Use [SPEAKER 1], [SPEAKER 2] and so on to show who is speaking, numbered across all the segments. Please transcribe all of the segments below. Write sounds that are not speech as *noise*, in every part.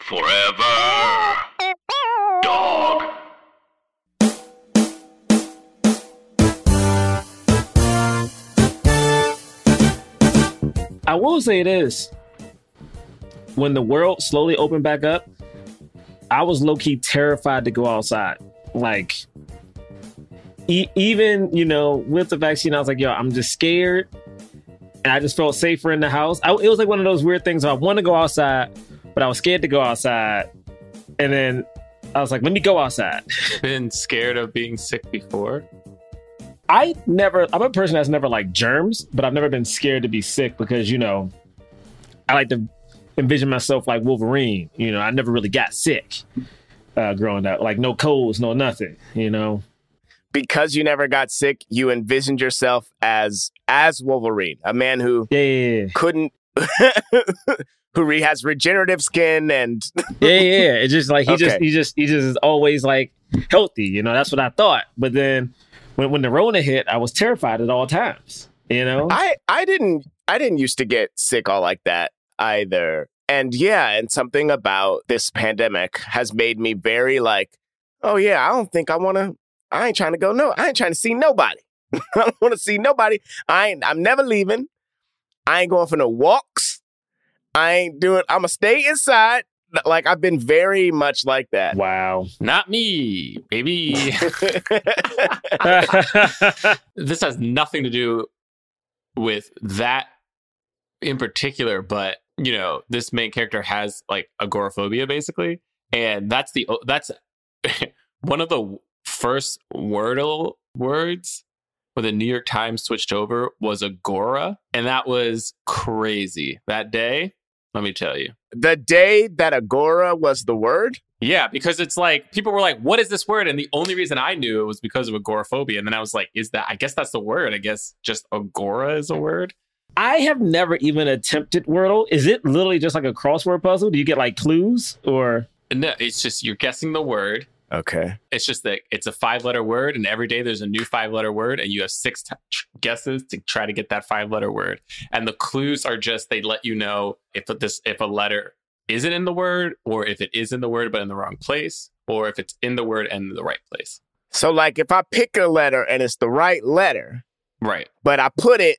[SPEAKER 1] Forever. Dog.
[SPEAKER 2] I will say this. When the world slowly opened back up, I was low key terrified to go outside. Like, e- even, you know, with the vaccine, I was like, yo, I'm just scared. And I just felt safer in the house. I, it was like one of those weird things. I want to go outside, but I was scared to go outside. And then I was like, let me go outside. *laughs*
[SPEAKER 3] Been scared of being sick before?
[SPEAKER 2] I never, I'm a person that's never like germs, but I've never been scared to be sick because, you know, I like to envision myself like Wolverine. You know, I never really got sick uh, growing up, like no colds, no nothing, you know.
[SPEAKER 4] Because you never got sick, you envisioned yourself as as Wolverine, a man who
[SPEAKER 2] Yeah, yeah, yeah.
[SPEAKER 4] couldn't *laughs* who re- has regenerative skin and *laughs*
[SPEAKER 2] yeah, yeah. It's just like he just he just he just is always like healthy, you know. That's what I thought. But then when when the Rona hit, I was terrified at all times. You know,
[SPEAKER 4] I I didn't I didn't used to get sick all like that either. And yeah, and something about this pandemic has made me very like, oh yeah, I don't think I want to. I ain't trying to go. No, I ain't trying to see nobody. *laughs* I don't want to see nobody. I ain't. I'm never leaving. I ain't going for no walks. I ain't doing. I'ma stay inside. Like I've been very much like that.
[SPEAKER 2] wow.
[SPEAKER 3] Not me, baby. *laughs* this has nothing to do with that in particular, but you know, this main character has like agoraphobia basically, and that's the that's *laughs* one of the first Wordle words when the New York Times switched over was agora, and that was crazy that day. Let me tell you.
[SPEAKER 4] the day that agora was the word.
[SPEAKER 3] Yeah, because it's like people were like, "What is this word?" And the only reason I knew it was because of agoraphobia. And then I was like, "Is that? I guess that's the word. I guess just agora is a word."
[SPEAKER 2] I have never even attempted Wordle. Is it literally just like a crossword puzzle? Do you get like clues or?
[SPEAKER 3] No, it's just you're guessing the word.
[SPEAKER 4] Okay.
[SPEAKER 3] It's just that it's a five letter word, and every day there's a new five letter word, and you have six t- guesses to try to get that five letter word. And the clues are just they let you know if this if a letter isn't in the word, or if it is in the word but in the wrong place, or if it's in the word and the right place.
[SPEAKER 4] So like if I pick a letter and it's the right letter,
[SPEAKER 3] Right.
[SPEAKER 4] but I put it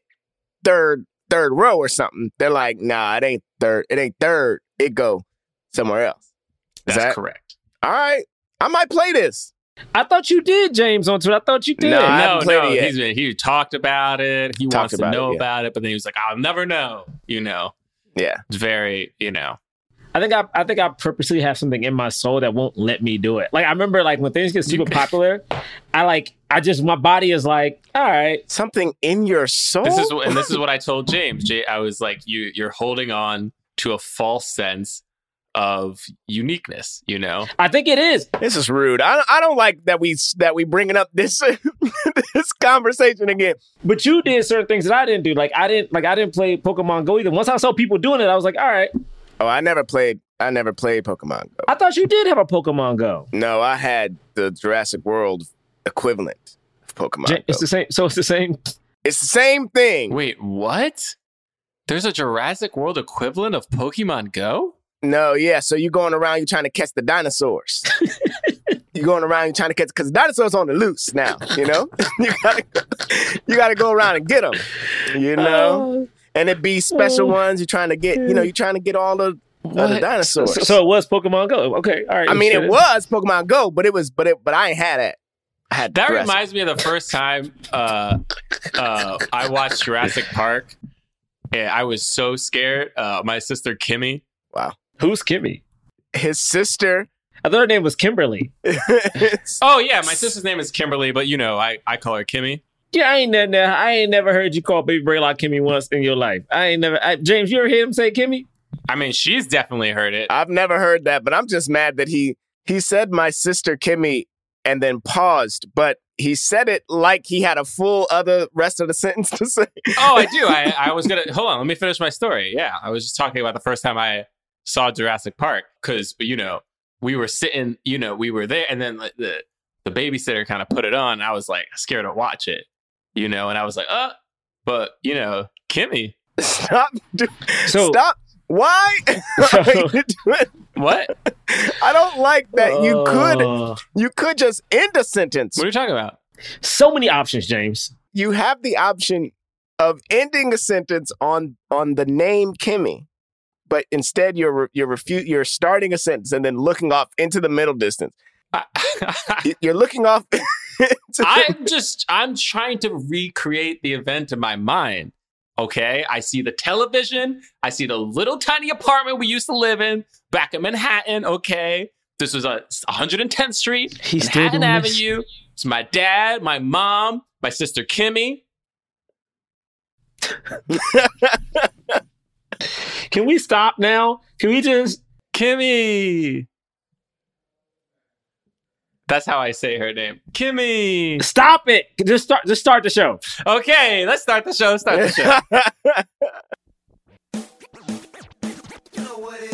[SPEAKER 4] third third row or something, they're like, nah, it ain't third. It ain't third. It go somewhere else. Is
[SPEAKER 3] That's
[SPEAKER 4] that
[SPEAKER 3] correct.
[SPEAKER 4] all right? I might play this.
[SPEAKER 2] I thought you did, James, on Twitter. I thought you did.
[SPEAKER 4] No, I
[SPEAKER 3] no,
[SPEAKER 4] haven't played
[SPEAKER 3] no,
[SPEAKER 4] it
[SPEAKER 3] he's been, he talked about it. He
[SPEAKER 4] Talked
[SPEAKER 3] wants to know
[SPEAKER 4] it, yeah.
[SPEAKER 3] about it, but then he was like, "I'll never know." You know,
[SPEAKER 4] Yeah.
[SPEAKER 3] it's very, you know,
[SPEAKER 2] I think I, I think I purposely have something in my soul that won't let me do it. Like I remember, like when things get super *laughs* popular, I like I just my body is like, all right,
[SPEAKER 4] Something in your soul.
[SPEAKER 3] this is and this is what I told James. Jay, I was like, "You, you're holding on to a false sense of uniqueness." You know,
[SPEAKER 2] I think it is.
[SPEAKER 4] this is rude. I don't, I don't like that we that we bringing up this *laughs* this conversation again.
[SPEAKER 2] But you did certain things that I didn't do. Like I didn't like I didn't play Pokemon Go either. Once I saw people doing it, I was like, all right.
[SPEAKER 4] Oh, I never played. I never played Pokemon Go.
[SPEAKER 2] I thought you did have a Pokemon Go.
[SPEAKER 4] No, I had the Jurassic World equivalent of Pokemon
[SPEAKER 2] Ja-
[SPEAKER 4] Go.
[SPEAKER 2] It's the same. So it's the same.
[SPEAKER 4] It's the same thing.
[SPEAKER 3] wait, what? There's a Jurassic World equivalent of Pokemon Go.
[SPEAKER 4] No, yeah. So you're going around, you're trying to catch the dinosaurs. *laughs* you're going around, you're trying to catch because the dinosaurs on the loose now. You know, *laughs* you gotta you gotta go around and get them. You know, and it be special ones. You're trying to get. You know, you're trying to get all the of the dinosaurs.
[SPEAKER 2] So, so it was Pokemon Go. Okay, all right.
[SPEAKER 4] I mean,
[SPEAKER 2] Shit.
[SPEAKER 4] it was Pokemon Go, but it was, but it, but I ain't had it. I had
[SPEAKER 3] That
[SPEAKER 4] Jurassic.
[SPEAKER 3] reminds me of the first time uh, uh, I watched Jurassic Park. And I was so scared. Uh, my sister Kimmy.
[SPEAKER 2] Who's Kimmy?
[SPEAKER 4] his sister.
[SPEAKER 2] I thought her name was Kimberly. *laughs*
[SPEAKER 3] Oh yeah, my sister's name is Kimberly, but you know I, I call her Kimmy.
[SPEAKER 2] Yeah, I ain't never, I ain't never heard you call Baby Braylock Kimmy once in your life. I ain't never. I, James, you ever hear him say Kimmy?
[SPEAKER 3] I mean, she's definitely heard it.
[SPEAKER 4] I've never heard that, but I'm just mad that he he said my sister Kimmy and then paused, but he said it like he had a full other rest of the *laughs* sentence to say.
[SPEAKER 3] oh, I do. I, I was gonna hold on. Let me finish my story. Yeah, I was just talking about the first time I saw Jurassic Park because you know we were sitting, you know, we were there, and then the the, the babysitter kind of put it on. And I was like scared to watch it, you know, and I was like, uh, but you know, Kimmy, *laughs*
[SPEAKER 4] Stop! Do,
[SPEAKER 2] So-
[SPEAKER 4] stop! Why? *laughs* *laughs*
[SPEAKER 3] what?
[SPEAKER 4] I don't like that. You could
[SPEAKER 2] Uh,
[SPEAKER 4] you could just end a sentence.
[SPEAKER 3] What are you talking about?
[SPEAKER 2] so many options, James.
[SPEAKER 4] You have the option of ending a sentence on on the name Kimmy, but instead you're you're refu- you're starting a sentence and then looking off into the middle distance. *laughs*
[SPEAKER 3] I,
[SPEAKER 4] You- You're looking off. *laughs* into-
[SPEAKER 3] I'm just I'm trying to recreate the event in my mind. Okay, I see the television. I see the little tiny apartment we used to live in back in Manhattan. Okay, this was a 110th Street,
[SPEAKER 2] He's still
[SPEAKER 3] Manhattan
[SPEAKER 2] doing this?
[SPEAKER 3] Avenue. It's my dad, my mom, my sister Kimmy. *laughs*
[SPEAKER 2] Can we stop now? Can we just?
[SPEAKER 3] Kimmy. That's how I say her name, Kimmy.
[SPEAKER 2] Stop it! Just start. Just start the show.
[SPEAKER 3] Okay, let's start the show. Start the show. *laughs*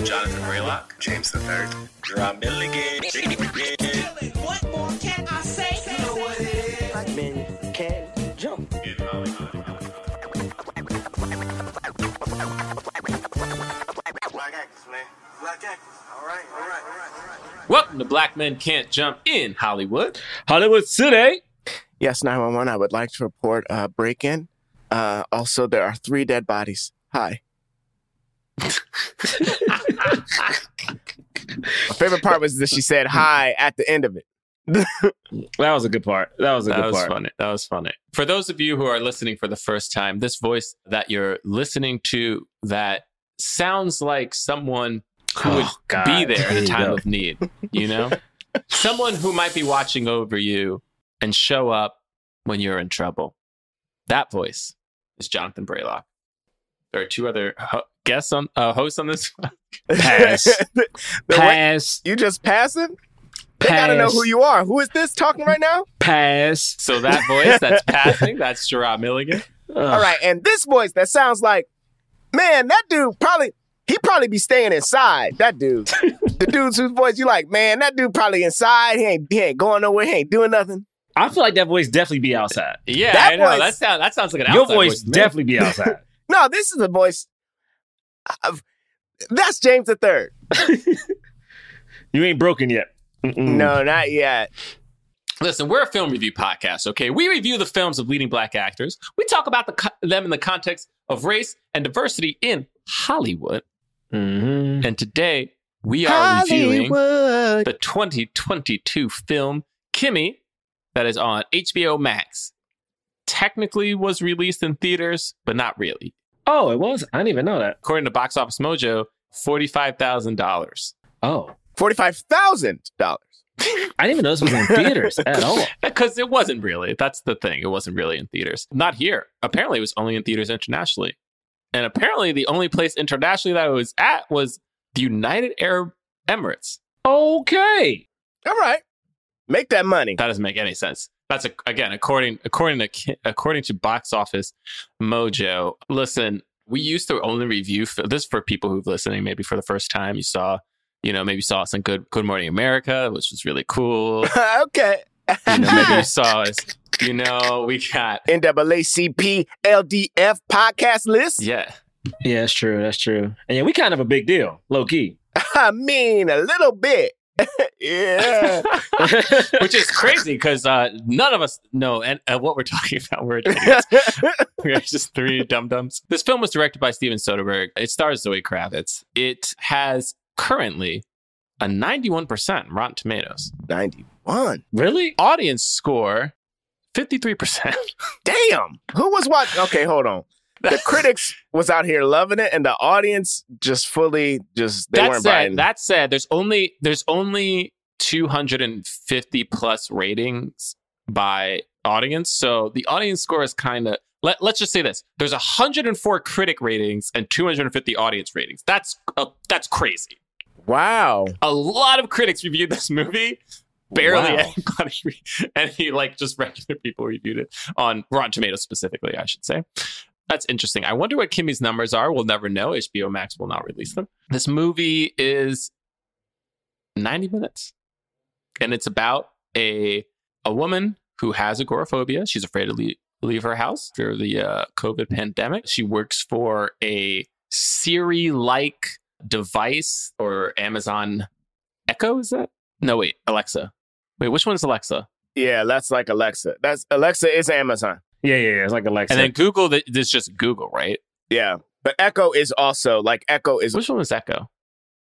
[SPEAKER 1] Jonathan Braylock, James the Third, Rob Milligan.
[SPEAKER 4] Black
[SPEAKER 1] actors. All right, all right, all right, all right, all right.
[SPEAKER 3] Welcome to Black Men Can't Jump in Hollywood.
[SPEAKER 2] Hollywood City.
[SPEAKER 4] Yes, 911. I would like to report a break in. Uh, also, there are three dead bodies. Hi. *laughs* My favorite part was that she said hi at the end of it. *laughs*
[SPEAKER 2] That was a good part. That was a
[SPEAKER 3] That
[SPEAKER 2] good
[SPEAKER 3] was
[SPEAKER 2] part.
[SPEAKER 3] funny. That was funny. For those of you who are listening for the first time, this voice that you're listening to that sounds like someone who would
[SPEAKER 2] Oh, God.
[SPEAKER 3] be there
[SPEAKER 2] Here
[SPEAKER 3] in a time of need, you know? *laughs* someone who might be watching over you and show up when you're in trouble. That voice is Jonathan Braylock. There are two other ho- guests on uh, hosts on this. *laughs*
[SPEAKER 2] Pass. *laughs*
[SPEAKER 4] The way-
[SPEAKER 2] Pass.
[SPEAKER 4] you just passing? They gotta know who you are. Who is this talking right now?
[SPEAKER 2] Pass.
[SPEAKER 3] so that voice that's passing, that's Jerah Milligan.
[SPEAKER 4] All right, and this voice that sounds like, man, that dude probably he probably be staying inside. That dude, the *laughs* dudes whose voice you like, man, that dude probably inside. He ain't he ain't going nowhere. He ain't doing nothing.
[SPEAKER 2] I feel like that voice definitely be outside.
[SPEAKER 3] Yeah,
[SPEAKER 4] That
[SPEAKER 3] I know.
[SPEAKER 4] voice-
[SPEAKER 3] that, sound, that sounds like an
[SPEAKER 2] Your
[SPEAKER 3] outside
[SPEAKER 2] voice definitely be outside. *laughs*
[SPEAKER 4] No, this is a voice. of- that's James the Third. *laughs*
[SPEAKER 2] you ain't broken yet. Mm-mm.
[SPEAKER 4] No, not yet.
[SPEAKER 3] Listen, we're a film review podcast, okay? We review the films of leading black actors. We talk about the, them in the context of race and diversity in Hollywood.
[SPEAKER 2] Mhm.
[SPEAKER 3] And today we are reviewing the 2022 film Kimi that is on HBO Max. Technically was released in theaters, but not really.
[SPEAKER 2] Oh, it was. I didn't even know that.
[SPEAKER 3] According to Box Office Mojo, $45,000.
[SPEAKER 2] Oh.
[SPEAKER 4] Oh, Forty-five thousand dollars.
[SPEAKER 2] I didn't even know this was in theaters *laughs* at all.
[SPEAKER 3] Because it wasn't really. That's the thing. It wasn't really in theaters. Not here. Apparently, it was only in theaters internationally. And apparently, the only place internationally that it was at was the United Arab Emirates.
[SPEAKER 2] Okay.
[SPEAKER 4] All right, make that money.
[SPEAKER 3] That doesn't make any sense. That's a, again according according to according to Box Office Mojo. Listen, we used to only review fi- this for people who've listening maybe for the first time. You saw, you know, maybe saw us in Good Good Morning America, which was really cool. *laughs*
[SPEAKER 4] okay.
[SPEAKER 3] You know, maybe you saw us. You know, we got
[SPEAKER 4] NAACP LDF podcast list.
[SPEAKER 3] yeah.
[SPEAKER 2] Yeah, that's true. That's true. And yeah, we kind of a big deal, low key. *laughs*
[SPEAKER 4] I mean, a little bit. *laughs* yeah. *laughs*
[SPEAKER 3] which is crazy because uh, none of us know and uh, what we're talking about. We're. We're just three dum dums. This film was directed by Steven Soderbergh. It stars Zoe Kravitz. It has currently a 91% Rotten Tomatoes.
[SPEAKER 4] 91.
[SPEAKER 2] Really?
[SPEAKER 3] Audience score 53%. *laughs*
[SPEAKER 4] Damn. Who was watching? Okay, hold on. The *laughs* critics was out here loving it, and the audience just fully just they
[SPEAKER 3] that
[SPEAKER 4] weren't
[SPEAKER 3] said,
[SPEAKER 4] buying.
[SPEAKER 3] that said, there's only there's only 250 plus ratings by audience. So the audience score is kind of let, let's just say this. There's 104 critic ratings and 250 audience ratings. That's uh, that's crazy.
[SPEAKER 4] wow.
[SPEAKER 3] A lot of critics reviewed this *laughs* movie. Barely
[SPEAKER 2] Wow.
[SPEAKER 3] anybody, *laughs* any like just regular people reviewed it on Rotten Tomatoes specifically, I should say. That's interesting. I wonder what Kimi's numbers are. We'll never know. HBO Max will not release them. This movie is 90 minutes. And it's about a a woman who has agoraphobia. She's afraid to leave, leave her house after the uh, COVID pandemic. She works for a Siri like device or Amazon Echo, is that? No, wait, Alexa. Wait, which one is Alexa?
[SPEAKER 4] Yeah, that's like Alexa. That's Alexa is Amazon.
[SPEAKER 2] Yeah, yeah, yeah. It's like Alexa.
[SPEAKER 3] And then Google, th- this is just Google, right?
[SPEAKER 4] Yeah. But Echo is also like Echo is
[SPEAKER 3] Which one was Echo?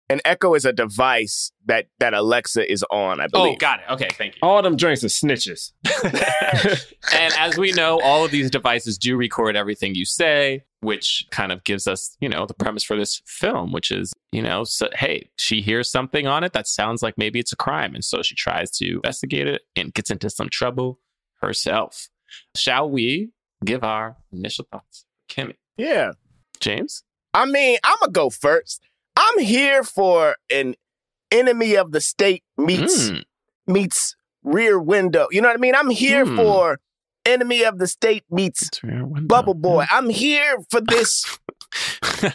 [SPEAKER 4] An Echo is a device that that Alexa is on, I
[SPEAKER 3] oh,
[SPEAKER 4] believe.
[SPEAKER 3] Oh, got it. Okay, thank you.
[SPEAKER 2] all of them drinks are snitches. *laughs*
[SPEAKER 3] and as we know, all of these devices do record everything you say, which kind of gives us, you know, the premise for this film, which is, you know, so, hey, she hears something on it that sounds like maybe it's a crime. And so she tries to investigate it and gets into some trouble herself. Shall we give our initial thoughts? Kimmy,
[SPEAKER 4] Yeah.
[SPEAKER 3] James?
[SPEAKER 4] I mean, I'm gonna go first. I'm here for an enemy of the state meets
[SPEAKER 3] Mm,
[SPEAKER 4] meets rear window. You know what I mean? I'm here
[SPEAKER 3] Hmm.
[SPEAKER 4] for enemy of the state meets
[SPEAKER 3] it's Rear Window.
[SPEAKER 4] Bubble Boy. I'm here for *laughs* this.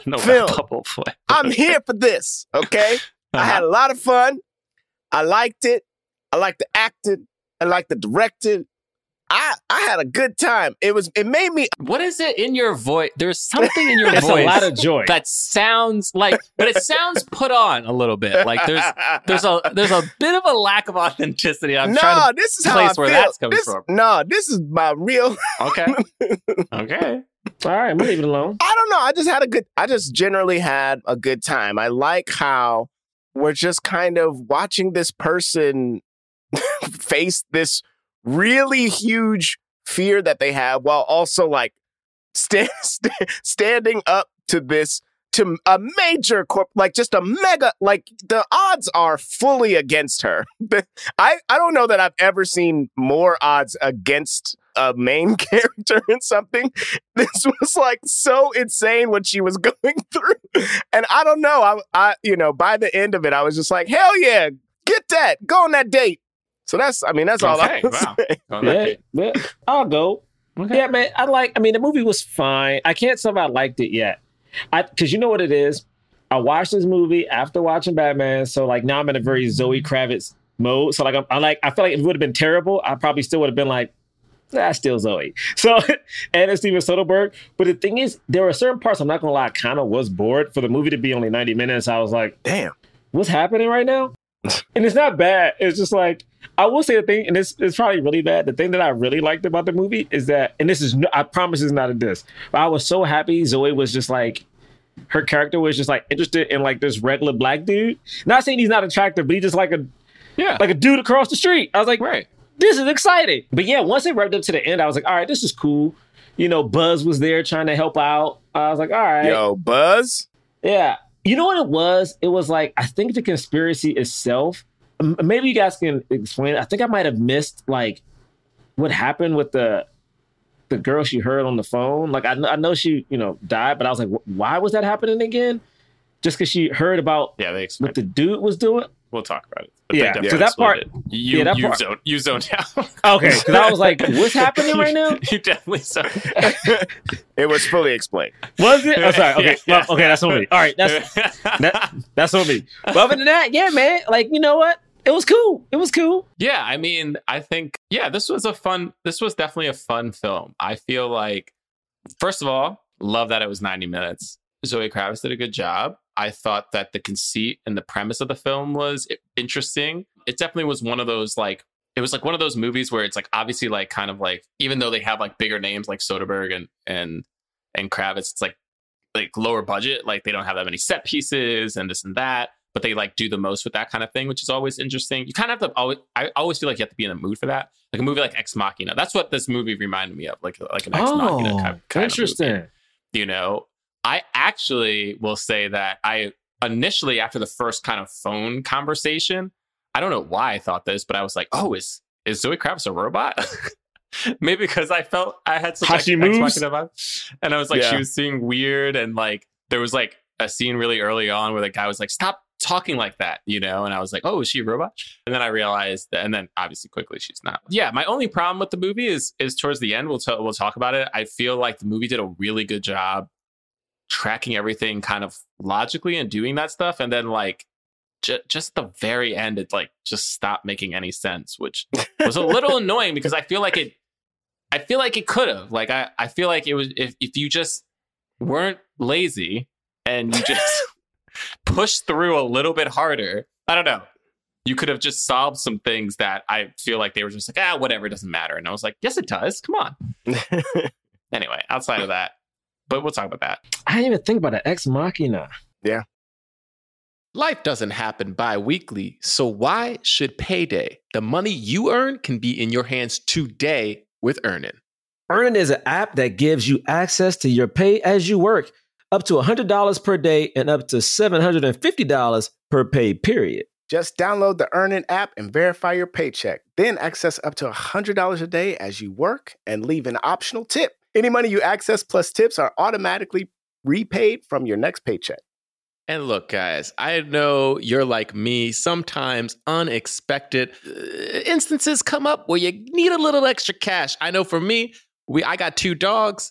[SPEAKER 3] no,
[SPEAKER 4] Film.
[SPEAKER 3] Bubble Boy.
[SPEAKER 4] I'm here for this. Okay. *laughs* I had a lot of fun. I liked it. I liked the acting. I liked the directing. I I had a good time. It was it made me
[SPEAKER 3] What is it in your voice? There's something in your
[SPEAKER 2] It's
[SPEAKER 3] voice
[SPEAKER 2] a lot of joy.
[SPEAKER 3] that sounds like, but it sounds put on a little bit. Like there's *laughs* there's a there's a bit of a lack of authenticity. I'm
[SPEAKER 4] no,
[SPEAKER 3] trying
[SPEAKER 4] this is how
[SPEAKER 3] place
[SPEAKER 4] I
[SPEAKER 3] where
[SPEAKER 4] feel.
[SPEAKER 3] that's coming
[SPEAKER 4] This-
[SPEAKER 3] from.
[SPEAKER 4] No, this is my real. *laughs*
[SPEAKER 3] Okay. *laughs* Okay.
[SPEAKER 2] all right, I'm gonna leave it alone.
[SPEAKER 4] I don't know. I just had a good. I just generally had a good time. I like how we're just kind of watching this person face this really huge fear that they have, while also like sta- *laughs* standing up to this to a major corp, like just a mega. Like the odds are fully against her. *laughs* I I don't know that I've ever seen more odds against a main *laughs* character in something this was like so insane what she was going through and i don't know I, I you know by the end of it i was just like hell yeah get that go on that date so that's i mean that's all i
[SPEAKER 3] Okay,
[SPEAKER 4] was
[SPEAKER 3] wow.
[SPEAKER 4] saying.
[SPEAKER 3] On
[SPEAKER 2] Yeah, yeah, I'll go.
[SPEAKER 3] Okay.
[SPEAKER 2] Yeah, man. I like. I mean, the movie was fine. I can't say I liked it yet. I because you know what it is. I watched this movie after watching Batman, so like now I'm in a very Zoe Kravitz mode. So like I'm, I'm like I feel like if it would have been terrible, I probably still would have been like, that's still Zoe. *laughs* So and it's Steven Soderbergh. But the thing is, there were certain parts I'm not gonna lie, I kind of was bored for the movie to be only 90 minutes. I was like,
[SPEAKER 4] damn
[SPEAKER 2] what's happening right now? *laughs* and it's not bad. It's just like I will say the thing, and it's it's probably really bad. The thing that I really liked about the movie is that, and this is no, I promise it's not a diss, but I was so happy Zoe was just like her character was just like interested in like this regular black dude. Not saying he's not attractive, but he's just like a
[SPEAKER 3] Yeah.
[SPEAKER 2] like a dude across the street. I was like,
[SPEAKER 3] right.
[SPEAKER 2] this is exciting. But yeah, once it wrapped up to the end, I was like, all right, this is cool. You know, Buzz was there trying to help out. I was like, all right.
[SPEAKER 4] yo buzz
[SPEAKER 2] Yeah. You know what it was? It was like, I think the conspiracy itself, maybe you guys can explain. it. I think I might have missed like what happened with the the girl she heard on the phone. Like, I, I know she, you know, died, but I was like, why was that happening again? Just because she heard about
[SPEAKER 3] Yeah, they
[SPEAKER 2] what the dude was doing?
[SPEAKER 3] We'll talk about it. But
[SPEAKER 2] Yeah, so that part-
[SPEAKER 3] You,
[SPEAKER 2] yeah, that
[SPEAKER 3] you
[SPEAKER 2] part-
[SPEAKER 3] zoned you zoned out. *laughs*
[SPEAKER 2] Okay. Because I was like, what's *laughs* happening right now? *laughs*
[SPEAKER 3] you definitely zoned.
[SPEAKER 4] it was fully explained
[SPEAKER 2] Was it? Oh, sorry. Okay.
[SPEAKER 3] Yeah.
[SPEAKER 2] Well, okay, that's on me. All right. That's that, that's on me. But other than that, yeah, man. Like, you know what? It was cool. It was cool.
[SPEAKER 3] Yeah, I mean, I think yeah, this was a fun this was definitely a fun film. I feel like first of all, love that it was 90 minutes. Zoe Kravitz did a good job. I thought that the conceit and the premise of the film was interesting. It definitely was one of those like it was like one of those movies where it's like obviously like kind of like even though they have like bigger names like Soderbergh and and and Kravitz, it's like like lower budget, like they don't have that many set pieces and this and that, but they like do the most with that kind of thing, which is always interesting. You kind of have to always I always feel like you have to be in the mood for that. Like a movie like Ex Machina. That's what this movie reminded me of, like like an Ex Machina
[SPEAKER 2] Oh,
[SPEAKER 3] kind, kind of movie
[SPEAKER 2] interesting.
[SPEAKER 3] you know i actually will say that i initially after the first kind of phone conversation i don't know why i thought this but i was like oh is is zoe kravitz a robot? *laughs* Maybe because i felt i had
[SPEAKER 2] How
[SPEAKER 3] like,
[SPEAKER 2] she
[SPEAKER 3] Ex
[SPEAKER 2] moves?
[SPEAKER 3] And i was like she was seeing weird and like there was like a scene really early on where the guy was like stop talking like that you know? And i was like oh is she a robot? And then i realized that, and then obviously quickly she's not. Yeah my only problem with the movie is is towards the end we'll, t- we'll talk about it. I feel like the movie did a really good job tracking everything kind of logically and doing that stuff and then like j- just the very end it like just stopped making any sense which was a little *laughs* annoying because i feel like it i feel like it could have. Like i i feel like it was if, if you just weren't lazy and you just *laughs* pushed through a little bit harder i don't know you could have just solved some things that i feel like they were just like ah whatever it doesn't matter. And i was like yes it does. Come on. *laughs* Anyway outside of that but we'll talk about that
[SPEAKER 2] I didn't even think about that. Ex Machina. Yeah.
[SPEAKER 5] Life doesn't happen bi weekly, so why should payday? The money you earn can be in your hands today with Earnin.
[SPEAKER 6] Earnin is an app that gives you access to your pay as you work, up to $100 per day and up to $750 per pay period.
[SPEAKER 4] Just download the Earnin app and verify your paycheck. Then access up to $100 a day as you work and leave an optional tip. Any money you access plus tips are automatically repaid from your next paycheck.
[SPEAKER 5] And look, guys, I know you're like me. Sometimes unexpected uh, instances come up where you need a little extra cash. I know for me, we I got two dogs.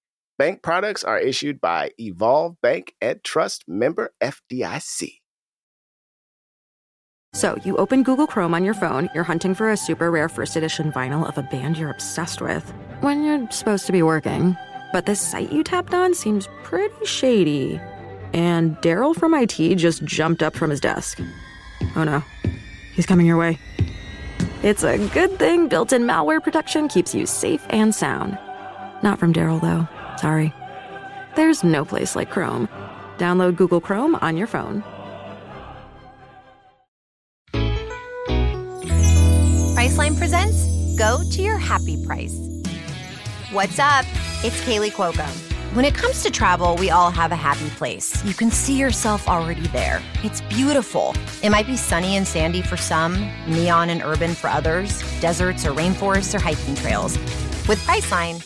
[SPEAKER 4] Bank products are issued by Evolve Bank and Trust member FDIC.
[SPEAKER 7] So, you open Google Chrome on your phone, you're hunting for a super rare first edition vinyl of a band you're obsessed with, when you're supposed to be working. But this site you tapped on seems pretty shady. And Daryl from IT just jumped up from his desk. Oh no, he's coming your way. It's a good thing built in malware protection keeps you safe and sound. Not from Daryl, though. Sorry. There's no place like Chrome. Download Google Chrome on your phone.
[SPEAKER 8] Priceline presents Go to Your Happy Price. What's up? It's Kaley Cuoco. When it comes to travel, we all have a happy place. You can see yourself already there. It's beautiful. It might be sunny and sandy for some, neon and urban for others, deserts or rainforests or hiking trails. With Priceline,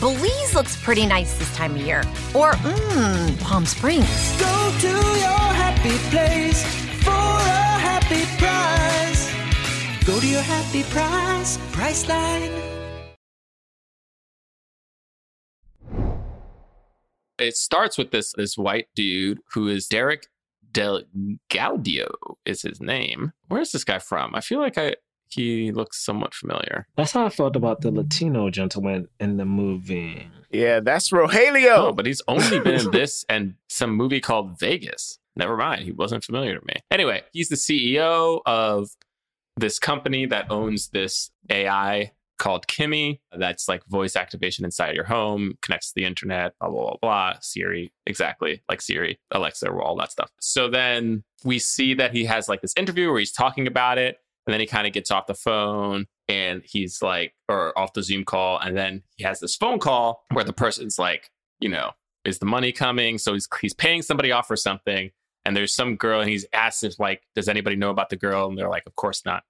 [SPEAKER 8] Belize looks pretty nice this time of year. Or, mmm, Palm Springs.
[SPEAKER 9] Go to your happy place for a happy price. Go to your happy price, Priceline.
[SPEAKER 3] it starts with this this white dude who is Derek Del Gaudio is his name. Where's this guy from? I feel like I he looks somewhat familiar.
[SPEAKER 2] That's how I felt about the Latino gentleman in the movie.
[SPEAKER 4] Yeah, that's Rogelio.
[SPEAKER 3] Oh, but he's only been in this and some movie called Vegas. Never mind. He wasn't familiar to me. Anyway, he's the CEO of this company that owns this AI called Kimi. That's like voice activation inside your home, connects to the internet, blah, blah, blah, blah. Siri, exactly like Siri, Alexa, all that stuff. So then we see that he has like this interview where he's talking about it. And then he kind of gets off the phone and he's like, or off the Zoom call. And then he has this phone call where the person's like, you know, is the money coming? So he's, he's paying somebody off for something. And there's some girl and he's asked if like, does anybody know about the girl? And they're like, of course not.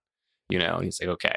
[SPEAKER 3] You know, and he's like, okay.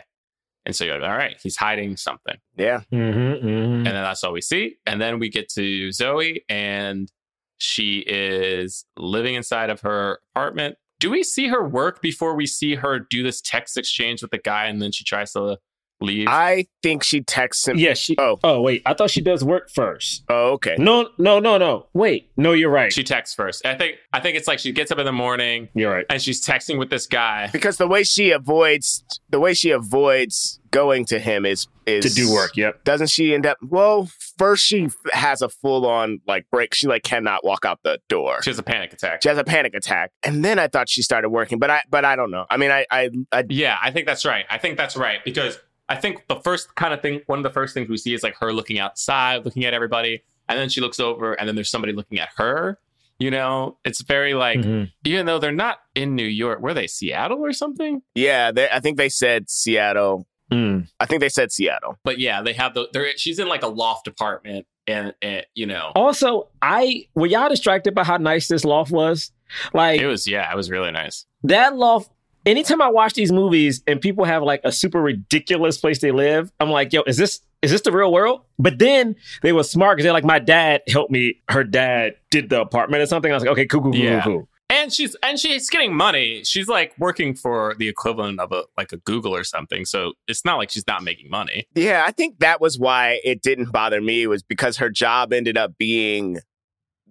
[SPEAKER 3] And so you're like, all right, he's hiding something.
[SPEAKER 4] Yeah.
[SPEAKER 2] Mm-hmm, mm-hmm.
[SPEAKER 3] And then that's all we see. And then we get to Zoe and she is living inside of her apartment. Do we see her work before we see her do this text exchange with the guy and then she tries to leave?
[SPEAKER 4] I think she texts him.
[SPEAKER 2] Yeah, she.
[SPEAKER 4] Oh.
[SPEAKER 2] Oh, wait. I thought she does work first.
[SPEAKER 4] Oh, okay.
[SPEAKER 2] No, no, no, no. Wait. No, you're right.
[SPEAKER 3] she texts first. I think I think it's like she gets up in the morning
[SPEAKER 2] you're right.
[SPEAKER 3] and she's texting with this guy.
[SPEAKER 4] Because the way she avoids the way she avoids going to him is is
[SPEAKER 2] To do work. Yep.
[SPEAKER 4] Doesn't she end up? Well, first she has a full on like break. She like cannot walk out the door.
[SPEAKER 3] She has a panic attack.
[SPEAKER 4] She has a panic attack, and then I thought she started working, but I but I don't know. I mean, I I, I
[SPEAKER 3] Yeah, I think that's right. I think that's right because I think the first kind of thing, one of the first things we see is like her looking outside, looking at everybody, and then she looks over, and then there's somebody looking at her. You know, it's very like,
[SPEAKER 2] Mhm.
[SPEAKER 3] even though they're not in New York, were they Seattle or something?
[SPEAKER 4] yeah, they, I think they said Seattle.
[SPEAKER 2] Mm.
[SPEAKER 4] I think they said Seattle.
[SPEAKER 3] But yeah, they have the. They're, she's in like a loft apartment, and, and you know,
[SPEAKER 2] Also, I were y'all distracted by how nice this loft was? Like
[SPEAKER 3] it was yeah, it was really nice.
[SPEAKER 2] that loft. Anytime I watch these movies and people have like a super ridiculous place they live, I'm like, yo, is this is this the real world? But then they were smart because they're like, my dad helped me. Her dad did the apartment or something. I was like, okay, cool, cool, cool,
[SPEAKER 3] Yeah.
[SPEAKER 2] cool, cool.
[SPEAKER 3] And she's and she's getting money. She's like working for the equivalent of a like a Google or something. So it's not like she's not making money.
[SPEAKER 4] Yeah, I think that was why it didn't bother me was because her job ended up being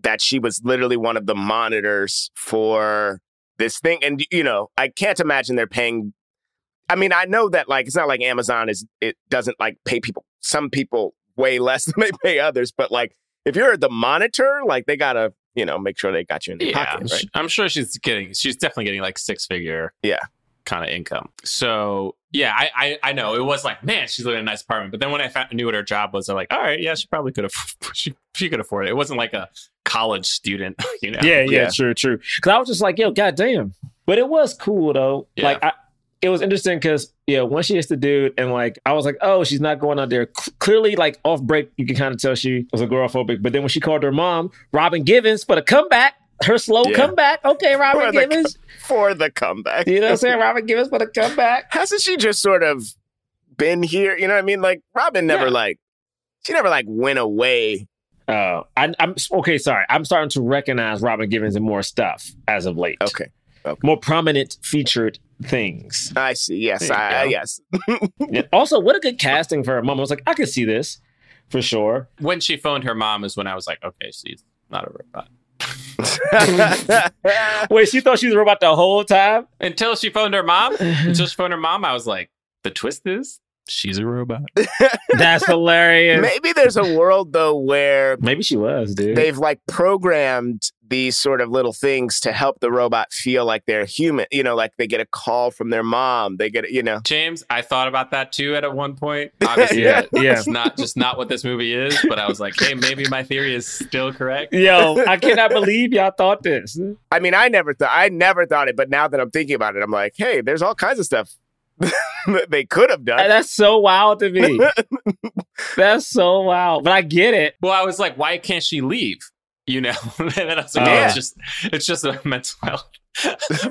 [SPEAKER 4] that she was literally one of the monitors for this thing and you know, I can't imagine they're paying I mean, I know that like it's not like Amazon is it doesn't like pay people some people way less *laughs* than they pay others, but like if you're the monitor, like they got to, you know, make sure they got you in the
[SPEAKER 3] Yeah,
[SPEAKER 4] pocket, right?
[SPEAKER 3] I'm sure she's getting. She's definitely getting like six figure.
[SPEAKER 4] Yeah.
[SPEAKER 3] Kind of income. So yeah, I, I I know it was like man, she's living in a nice apartment. But then when I found, knew what her job was, I'm like, all right, yeah, she probably could have. *laughs* She she could afford it. It wasn't like a college student, *laughs* you know.
[SPEAKER 2] Yeah, yeah,
[SPEAKER 4] Yeah.
[SPEAKER 2] true, true. Because I was just like, yo, goddamn. But it was cool though.
[SPEAKER 3] Yeah.
[SPEAKER 2] Like, I, it was interesting because yeah, once she hits the dude, and like, I was like, oh, she's not going out there. C- clearly, like off break, you can kind of tell she was agoraphobic. But then when she called her mom, Robin Givens, for the comeback, her slow
[SPEAKER 4] Yeah.
[SPEAKER 2] comeback. Okay, Robin
[SPEAKER 4] For the
[SPEAKER 2] Givens.
[SPEAKER 4] For the comeback.
[SPEAKER 2] You know what I'm saying? *laughs* Robin Givens for the comeback.
[SPEAKER 4] Hasn't she just sort of been here? You know what I mean? Like Robin never
[SPEAKER 2] Yeah.
[SPEAKER 4] like she never like went away.
[SPEAKER 2] Oh, I, I'm okay. Sorry, I'm starting to recognize Robin Givens in more stuff as of late.
[SPEAKER 4] Okay.
[SPEAKER 2] more prominent featured things.
[SPEAKER 4] I see. Yes,
[SPEAKER 3] There you
[SPEAKER 4] I, yes. *laughs*
[SPEAKER 2] Also, what a good casting for her mom. I was like, I could see this for sure.
[SPEAKER 3] When she phoned her mom is when I was like, okay, she's not a robot. *laughs*
[SPEAKER 2] Wait, she thought she was a robot the whole time?
[SPEAKER 3] Until she phoned her mom. *laughs* until she phoned her mom, I was like, the twist is she's a robot. *laughs*
[SPEAKER 2] That's hilarious.
[SPEAKER 4] Maybe there's a world though where
[SPEAKER 2] Maybe she was, dude.
[SPEAKER 4] they've like programmed these sort of little things to help the robot feel like they're human. You know, like they get a call from their mom. They get, you know,
[SPEAKER 3] James, I thought about that too at one point. *laughs* Obviously,
[SPEAKER 2] Yeah,
[SPEAKER 3] that-
[SPEAKER 2] yeah.
[SPEAKER 3] it's not just not what this movie is, but I was like, hey, maybe my theory is still correct.
[SPEAKER 2] Yo, I cannot believe y'all thought this.
[SPEAKER 4] I mean, I never thought, I never thought it, but now that I'm thinking about it, I'm like, hey, there's all kinds of stuff *laughs* that they could have done.
[SPEAKER 2] That's so wild to me. *laughs* That's so wild. But I get it.
[SPEAKER 3] Well, I was like, why can't she leave? You know, *laughs* and then I was like,
[SPEAKER 2] Oh.
[SPEAKER 4] Yeah.
[SPEAKER 3] it's just it's just a *laughs* mental health. *laughs*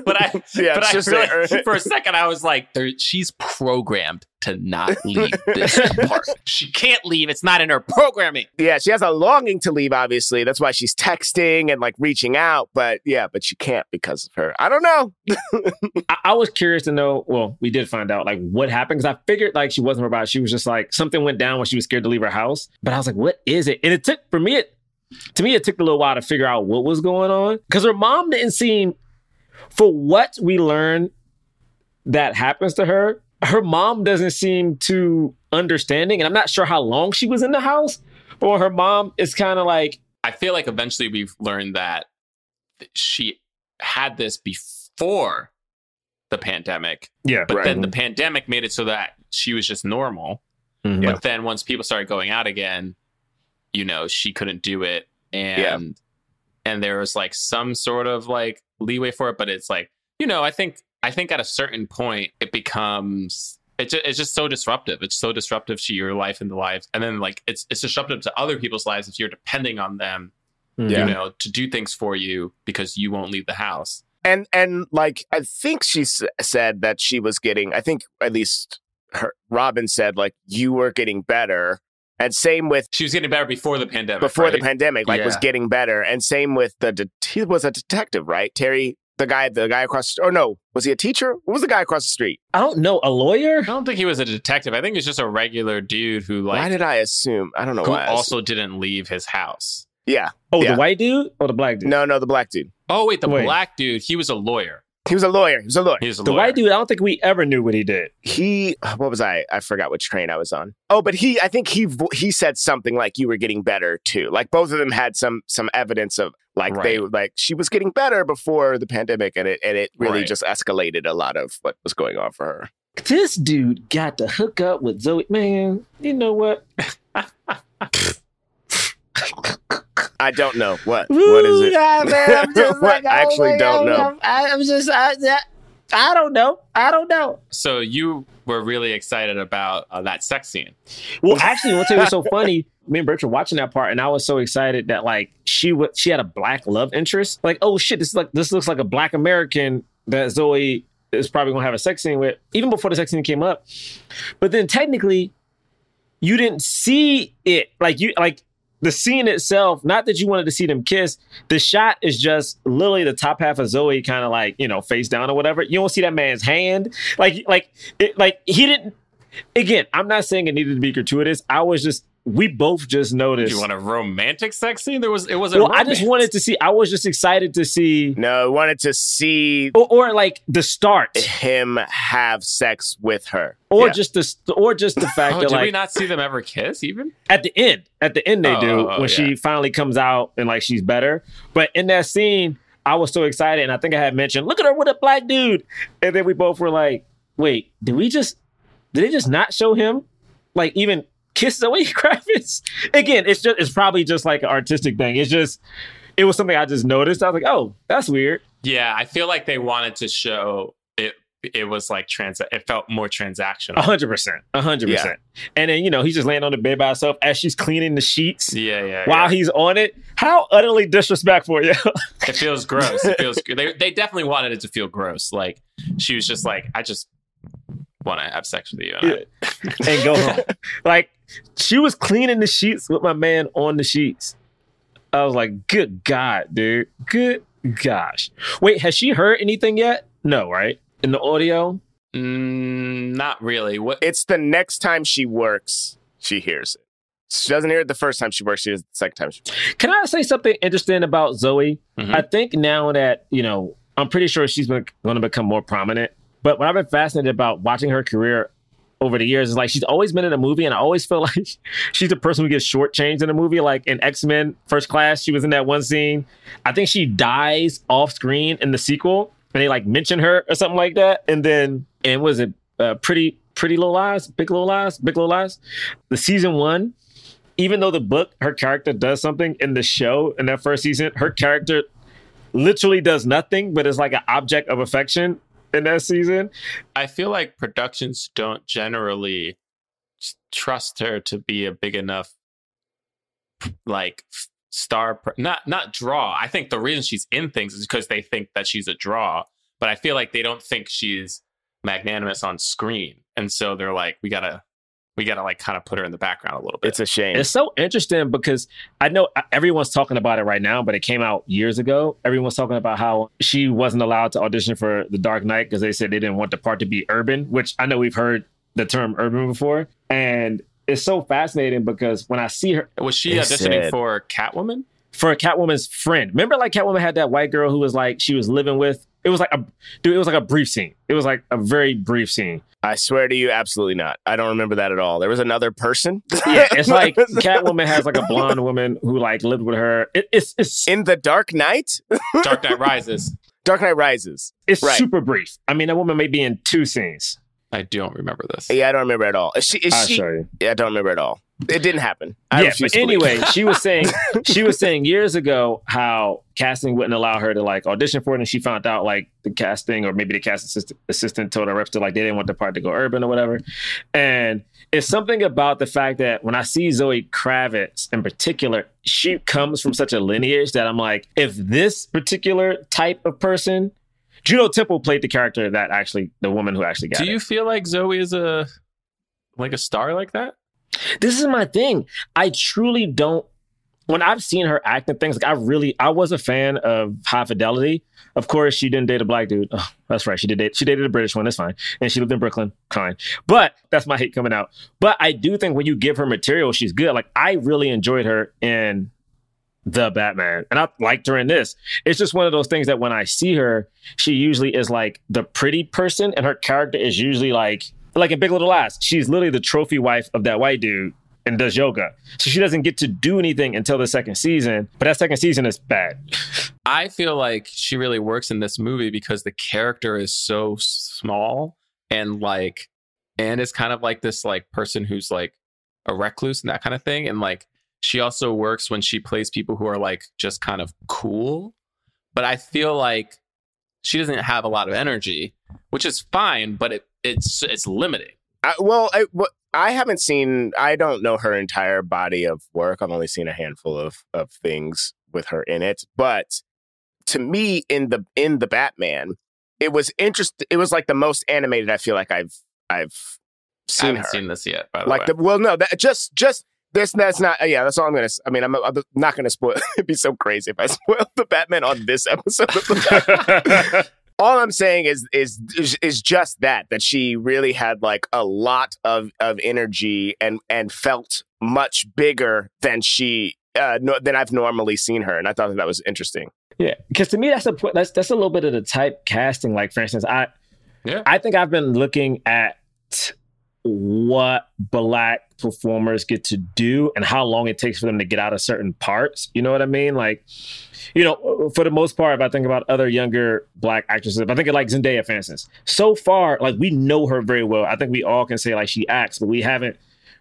[SPEAKER 3] but I,
[SPEAKER 4] Yeah,
[SPEAKER 3] but I
[SPEAKER 4] just
[SPEAKER 3] really,
[SPEAKER 4] there.
[SPEAKER 3] for a second, I was like, there, she's programmed to not leave this part. She can't leave. It's not in her programming.
[SPEAKER 4] yeah, she has a longing to leave, obviously. That's why she's texting and like reaching out. But yeah, but she can't because of her. I don't know.
[SPEAKER 2] I, I was curious to know. Well, we did find out like what happened because I figured like she wasn't a robot. She was just like something went down when she was scared to leave her house. But I was like, what is it? And it took for me. It to me it took a little while to figure out what was going on because her mom didn't seem for what we learned that happens to her. her mom doesn't seem too understanding, and I'm not sure how long she was in the house. Or her mom is kind of like,
[SPEAKER 3] I feel like eventually we've learned that she had this before the pandemic,
[SPEAKER 2] yeah,
[SPEAKER 3] but
[SPEAKER 4] Right.
[SPEAKER 3] then the pandemic made it so that she was just normal.
[SPEAKER 2] Mhm.
[SPEAKER 3] But then once people started going out again, you know, she couldn't do it, and and there was like some sort of like leeway for it, but it's like you know, I think I think at a certain point it becomes it ju- it's just so disruptive. It's so disruptive to your life and the lives, and then like it's it's disruptive to other people's lives if you're depending on them, hmm.
[SPEAKER 4] Yeah.
[SPEAKER 3] you know, to do things for you because you won't leave the house.
[SPEAKER 4] and and like I think she s- said that she was getting. I think at least her Robin said like you were getting better, and same with
[SPEAKER 3] She was getting better before the pandemic.
[SPEAKER 4] before the pandemic, like was getting better, and same with the det- he was a detective, right? Terry, the guy, the guy across. the Or no, was he a teacher? What was the guy across the street?
[SPEAKER 2] I don't know, a lawyer.
[SPEAKER 3] I don't think he was a detective. I think he was just a regular dude who like.
[SPEAKER 4] why did I assume? I don't know
[SPEAKER 3] who
[SPEAKER 4] why.
[SPEAKER 3] Also didn't leave his house.
[SPEAKER 4] yeah,
[SPEAKER 2] Oh,
[SPEAKER 4] Yeah.
[SPEAKER 2] the white dude or the black dude?
[SPEAKER 4] no, no, the black dude.
[SPEAKER 3] Oh wait, the
[SPEAKER 2] Wait.
[SPEAKER 3] black dude, he was a lawyer.
[SPEAKER 4] He was a lawyer. He was a lawyer.
[SPEAKER 3] He was a
[SPEAKER 2] the
[SPEAKER 3] lawyer.
[SPEAKER 2] white dude. I don't think we ever knew what he did.
[SPEAKER 4] he what was I? I forgot which train I was on. Oh, but he I think he vo- he said something like you were getting better too. Like both of them had some some evidence of like they like she was getting better before the pandemic and it and it really
[SPEAKER 3] Right.
[SPEAKER 4] just escalated a lot of what was going on for her.
[SPEAKER 2] This dude got to hook up with Zoe. Man, you know what? *laughs* *laughs*
[SPEAKER 4] I don't know what what is it.
[SPEAKER 2] Yeah, man, I'm *laughs* just
[SPEAKER 4] What?
[SPEAKER 2] like,
[SPEAKER 4] I actually
[SPEAKER 2] oh,
[SPEAKER 4] don't
[SPEAKER 2] man,
[SPEAKER 4] know.
[SPEAKER 2] I'm, I'm just, I, I, I don't know. I don't know.
[SPEAKER 3] So you were really excited about uh, that sex scene.
[SPEAKER 2] Well, actually, what's was so funny? Me and Bert were watching that part, and I was so excited that like she would she had a black love interest. Like, oh shit, this is like this looks like a black American that Zoe is probably gonna have a sex scene with, even before the sex scene came up. But then technically, you didn't see it. Like you like the scene itself, not that you wanted to see them kiss. The shot is just literally the top half of Zoe kind of like, you know, face down or whatever. You don't see that man's hand. Like like it, like he didn't again, I'm not saying it needed to be gratuitous. I was just we both just
[SPEAKER 3] Do
[SPEAKER 2] noticed.
[SPEAKER 3] you want a romantic sex scene? There was it wasn't.
[SPEAKER 2] well, I just wanted to see. I was just excited to see,
[SPEAKER 4] No, I wanted to see
[SPEAKER 2] or, or like the start,
[SPEAKER 4] him have sex with her.
[SPEAKER 2] or
[SPEAKER 4] Yeah.
[SPEAKER 2] just the, or just the *laughs* fact
[SPEAKER 3] Oh,
[SPEAKER 2] that
[SPEAKER 3] did we not see them ever kiss? Even
[SPEAKER 2] at the end, at the end they
[SPEAKER 3] Oh,
[SPEAKER 2] do
[SPEAKER 3] oh,
[SPEAKER 2] when she finally comes out and like she's better. But in that scene, I was so excited, and I think I had mentioned, "Look at her with a black dude," and then we both were like, "Wait, did we just? Did they just not show him? Like even?" Kiss Zoe Kravitz again. It's just it's probably just like an artistic thing. It's just it was something I just noticed. I was like, oh, that's weird.
[SPEAKER 3] yeah, I feel like they wanted to show it. It was like trans. It felt more
[SPEAKER 2] A
[SPEAKER 3] transactional.
[SPEAKER 2] hundred percent, a hundred percent. And then you know he's just laying on the bed by himself as she's cleaning the sheets
[SPEAKER 3] Yeah, yeah.
[SPEAKER 2] while
[SPEAKER 3] yeah.
[SPEAKER 2] he's on it. How utterly disrespectful, yeah. *laughs*
[SPEAKER 3] It feels gross. It feels. They they definitely wanted it to feel gross. Like she was just like, I just want to have sex with you. And I- *laughs*
[SPEAKER 2] and go home. like she was cleaning the sheets with my man on the sheets. I was like, good God, dude. Good gosh. Wait, has she heard anything yet? No, right? In the audio?
[SPEAKER 3] Mm, not really. What?
[SPEAKER 4] It's the next time she works, she hears it. She doesn't hear it the first time she works. She hears it the second time. She works.
[SPEAKER 2] Can I say something interesting about Zoe?
[SPEAKER 3] Mhm.
[SPEAKER 2] I think now that, you know, I'm pretty sure she's going to become more prominent. But what I've been fascinated about watching her career over the years is like she's always been in a movie, and I always feel *laughs* like she's the person who gets shortchanged in a movie. Like in X Men First Class, she was in that one scene. I think she dies off screen in the sequel, and they like mention her or something like that. And then, and was it uh, Pretty Pretty Little Lies, Big Little Lies, Big Little Lies? The season one, even though the book, her character does something in the show in that first season, her character literally does nothing, but is like an object of affection in that season.
[SPEAKER 3] I feel like productions don't generally trust her to be a big enough like star not not draw. I think the reason she's in things is because they think that she's a draw, but I feel like they don't think she's magnanimous on screen. And so they're like we got to we got to like kind of put her in the background a little bit.
[SPEAKER 4] It's a shame.
[SPEAKER 2] It's so interesting because I know uh, everyone's talking about it right now, but it came out years ago. Everyone's talking about how she wasn't allowed to audition for The Dark Knight because they said they didn't want the part to be urban, which I know we've heard the term urban before. And it's so fascinating because when I see her
[SPEAKER 3] was she
[SPEAKER 4] They
[SPEAKER 3] auditioning
[SPEAKER 4] said-
[SPEAKER 3] for Catwoman?
[SPEAKER 2] for a Catwoman's friend, remember like Catwoman had that white girl who was like she was living with. It was like a dude. It was like a brief scene. It was like a very brief scene.
[SPEAKER 4] I swear to you, absolutely not. I don't remember that at all. There was another person.
[SPEAKER 2] Yeah, it's *laughs* like Catwoman has like a *laughs* blonde woman who like lived with her. It, it's it's
[SPEAKER 4] in the Dark Knight.
[SPEAKER 3] Dark Knight Rises. *laughs*
[SPEAKER 4] Dark Knight Rises.
[SPEAKER 2] it's
[SPEAKER 4] Right.
[SPEAKER 2] super brief. I mean, that woman may be in two scenes.
[SPEAKER 3] I don't remember this.
[SPEAKER 4] Yeah, I don't remember at all. Is she? Is
[SPEAKER 2] I'll
[SPEAKER 4] she?
[SPEAKER 2] show you.
[SPEAKER 4] Yeah, I don't remember at all. It didn't happen. I
[SPEAKER 2] yeah, but anyway, she was saying *laughs* she was saying years ago how casting wouldn't allow her to like audition for it, and she found out like the casting or maybe the cast assistant, assistant told her reps to like they didn't want the part to go urban or whatever. And it's something about the fact that when I see Zoe Kravitz in particular, she comes from such a lineage that I'm like, if this particular type of person, Juno Temple played the character that actually the woman who actually got
[SPEAKER 3] Do
[SPEAKER 2] it.
[SPEAKER 3] you feel like Zoe is a like a star like that?
[SPEAKER 2] this is my thing. I truly don't. When I've seen her act and things, like I really, I was a fan of High Fidelity. Of course, she didn't date a black dude. Oh, that's right. She did date. She dated a British one. That's fine. And she lived in Brooklyn. Fine. But that's my hate coming out. But I do think when you give her material, she's good. Like I really enjoyed her in the Batman, and I liked her in this. It's just one of those things that when I see her, she usually is like the pretty person, and her character is usually like like in Big Little Lies. She's literally the trophy wife of that white dude and does yoga. So she doesn't get to do anything until the second season. But that second season is bad.
[SPEAKER 3] I feel like she really works in this movie because the character is so small and like and it's kind of like this like person who's like a recluse and that kind of thing and like she also works when she plays people who are like just kind of cool but I feel like she doesn't have a lot of energy which is fine but it it's it's limiting
[SPEAKER 4] I, well, I, what, I haven't seen. I don't know her entire body of work. I've only seen a handful of of things with her in it. But to me, in the in the Batman, it was interest. It was like the most animated. I feel like I've I've
[SPEAKER 3] I
[SPEAKER 4] seen
[SPEAKER 3] haven't
[SPEAKER 4] her.
[SPEAKER 3] seen this yet by the
[SPEAKER 4] like
[SPEAKER 3] way
[SPEAKER 4] the well, no, that just just. This that's not yeah that's all I'm gonna s- I mean I'm, I'm not gonna spoil *laughs* it'd be so crazy if I *laughs* spoiled the Batman on this episode of the *laughs* all I'm saying is is is is just that that she really had like a lot of of energy and and felt much bigger than she uh no, than I've normally seen her, and I thought that, that was interesting.
[SPEAKER 2] Yeah, because to me that's a that's that's a little bit of the type casting. Like for instance, I
[SPEAKER 3] Yeah.
[SPEAKER 2] I think I've been looking at what black performers get to do and how long it takes for them to get out of certain parts. You know what I mean? Like, you know, for the most part, if I think about other younger black actresses, if I think of like Zendaya, for instance, so far, like we know her very well. I think we all can say like she acts, but we haven't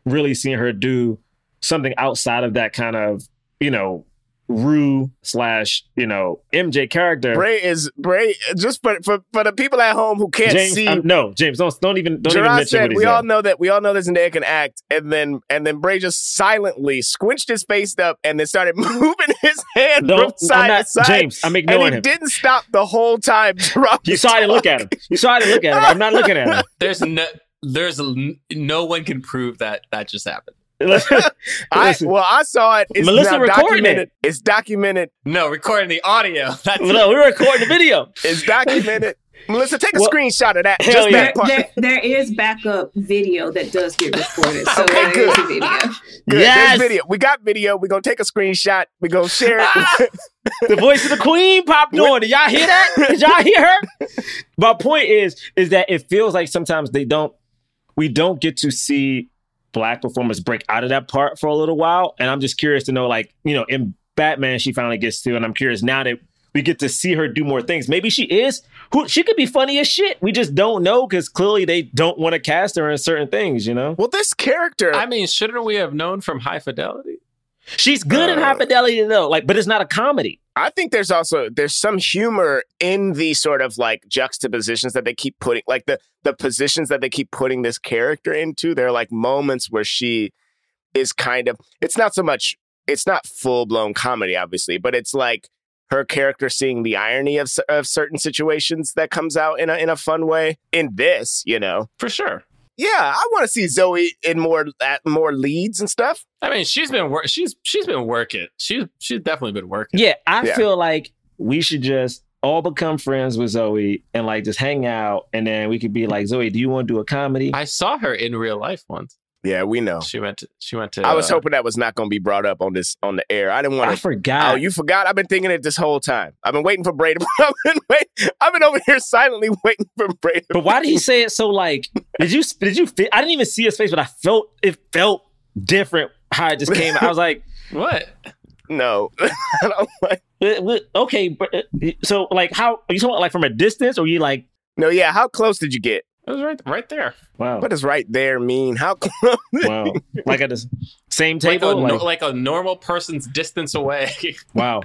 [SPEAKER 2] really seen her do something outside of that kind of, you know, Rue slash, you know, MJ character.
[SPEAKER 4] Bray is Bray just for for, for the people at home who can't
[SPEAKER 2] James,
[SPEAKER 4] see.
[SPEAKER 2] um, no, James, don't don't even don't even mention
[SPEAKER 4] said
[SPEAKER 2] what
[SPEAKER 4] we
[SPEAKER 2] said.
[SPEAKER 4] all know that we all know that Zendaya can act, and then and then Bray just silently squinched his face up and then started *laughs* moving his hand
[SPEAKER 2] No,
[SPEAKER 4] from side
[SPEAKER 2] not-
[SPEAKER 4] to side.
[SPEAKER 2] James, I'm
[SPEAKER 4] and
[SPEAKER 2] ignoring
[SPEAKER 4] he
[SPEAKER 2] him.
[SPEAKER 4] didn't stop the whole time. *laughs* Gerard
[SPEAKER 2] You
[SPEAKER 4] was
[SPEAKER 2] saw I didn't look at him. You saw I didn't look at him. I'm not looking at him. *laughs*
[SPEAKER 3] there's no there's no one can prove that that just happened
[SPEAKER 4] I, well, I saw it. It's
[SPEAKER 2] Melissa
[SPEAKER 4] now
[SPEAKER 2] recorded
[SPEAKER 4] documented.
[SPEAKER 2] it.
[SPEAKER 4] It's documented.
[SPEAKER 3] no recording the audio *laughs* that's
[SPEAKER 2] no, we were recording the video.
[SPEAKER 4] It's documented. *laughs* Melissa, take a
[SPEAKER 2] Well,
[SPEAKER 4] screenshot of that. Just
[SPEAKER 2] yeah.
[SPEAKER 4] that part.
[SPEAKER 10] there, there is backup video that does get recorded. So
[SPEAKER 4] Okay,
[SPEAKER 10] there
[SPEAKER 4] good.
[SPEAKER 10] is a video. *laughs*
[SPEAKER 4] Good.
[SPEAKER 2] Yes.
[SPEAKER 4] There's video. We got video. We're gonna take a screenshot. We're gonna share it.
[SPEAKER 2] The voice of the queen popped on. Did y'all hear that? Did y'all hear her? My point is, is that it feels like sometimes they don't, we don't get to see black performers break out of that part for a little while. And I'm just curious to know, like, you know, in Batman, she finally gets to, and I'm curious now that we get to see her do more things. Maybe she is who she could be funny as shit. We just don't know because clearly they don't want to cast her in certain things, you know?
[SPEAKER 4] well, this character.
[SPEAKER 3] I mean shouldn't we have known from High Fidelity
[SPEAKER 2] She's good in
[SPEAKER 4] Uh,
[SPEAKER 2] high fidelity though, like, but it's not a comedy.
[SPEAKER 4] I think there's also there's some humor in the sort of like juxtapositions that they keep putting, like the the positions that they keep putting this character into. There are like moments where she is kind of. It's not so much. It's not full blown comedy, obviously, but it's like her character seeing the irony of of certain situations that comes out in a in a fun way. In this, you know,
[SPEAKER 3] for sure
[SPEAKER 4] yeah, I want to see Zoe in more at more leads and stuff.
[SPEAKER 3] I mean she's been wor- she's she's been working she's she's definitely been working
[SPEAKER 2] Yeah, I
[SPEAKER 4] Yeah.
[SPEAKER 2] feel like we should just all become friends with Zoe and like just hang out, and then we could be like, Zoe, do you want to do a comedy?
[SPEAKER 3] I saw her in real life once
[SPEAKER 4] Yeah, we know.
[SPEAKER 3] She went to. She went to.
[SPEAKER 4] I was
[SPEAKER 3] uh,
[SPEAKER 4] hoping that was not going to be brought up on this on the air. I didn't want to.
[SPEAKER 2] I forgot.
[SPEAKER 4] Oh, you forgot? I've been thinking it this whole time. I've been waiting for Bray. *laughs* I've been wait, I've been over here silently *laughs* waiting for Bray.
[SPEAKER 2] But why did he say it so like? Did you did you? Fe- I didn't even see his face, but I felt it felt different how it just came. out. I was like, *laughs*
[SPEAKER 3] What?
[SPEAKER 4] No, like.
[SPEAKER 2] "Uh, uh, okay, but uh, so like how are you talking like from a distance or you like?
[SPEAKER 4] No, yeah. How close did you get?
[SPEAKER 3] It was right, right there.
[SPEAKER 2] Wow,
[SPEAKER 4] What does right there mean? How close?
[SPEAKER 2] wow, like at the same
[SPEAKER 3] Like a,
[SPEAKER 2] table.
[SPEAKER 3] no-
[SPEAKER 2] Like,
[SPEAKER 3] like a normal person's distance away. *laughs*
[SPEAKER 2] wow,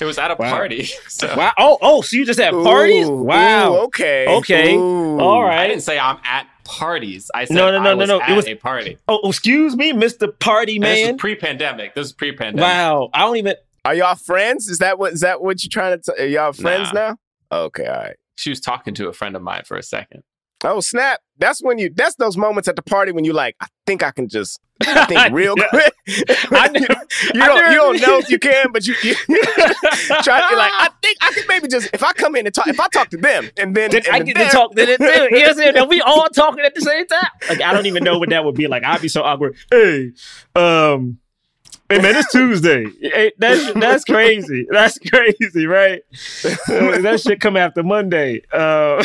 [SPEAKER 3] it was at a
[SPEAKER 2] Wow.
[SPEAKER 3] party. So
[SPEAKER 2] wow. Oh, oh, so you just had parties?
[SPEAKER 4] Ooh,
[SPEAKER 2] Wow.
[SPEAKER 4] ooh, okay.
[SPEAKER 2] Okay.
[SPEAKER 4] Ooh.
[SPEAKER 2] All
[SPEAKER 3] I didn't say I'm at parties. I said
[SPEAKER 2] No, no, no,
[SPEAKER 3] I
[SPEAKER 2] no,
[SPEAKER 3] was
[SPEAKER 2] no. It
[SPEAKER 3] at
[SPEAKER 2] was-
[SPEAKER 3] a party.
[SPEAKER 2] Oh, excuse me, Mister Party
[SPEAKER 3] And This is pre-pandemic. This is pre-pandemic.
[SPEAKER 2] Wow, I don't even.
[SPEAKER 4] Are y'all friends? Is that what? Is that what you're trying to? T- are y'all friends
[SPEAKER 3] Nah.
[SPEAKER 4] now? Okay, all right.
[SPEAKER 3] She was talking to a friend of mine for a second.
[SPEAKER 4] Oh snap! That's when you. That's those moments at the party when you like. I think I can just I think *laughs* real quick. *laughs*
[SPEAKER 2] I knew- *laughs*
[SPEAKER 4] you
[SPEAKER 2] I
[SPEAKER 4] don't. You don't know if you can, but you, you try. You're like, I think I can maybe just if I come in and talk. If I talk to them and then,
[SPEAKER 2] Then
[SPEAKER 4] and
[SPEAKER 2] I get to talk to it too. You know what I'm saying? And we all talking at the same time. Like I don't even know what that would be like. I'd be so awkward. Hey, um, hey man, it's Tuesday. Hey, that's that's crazy. That's crazy, right? That shit come after Monday. Uh,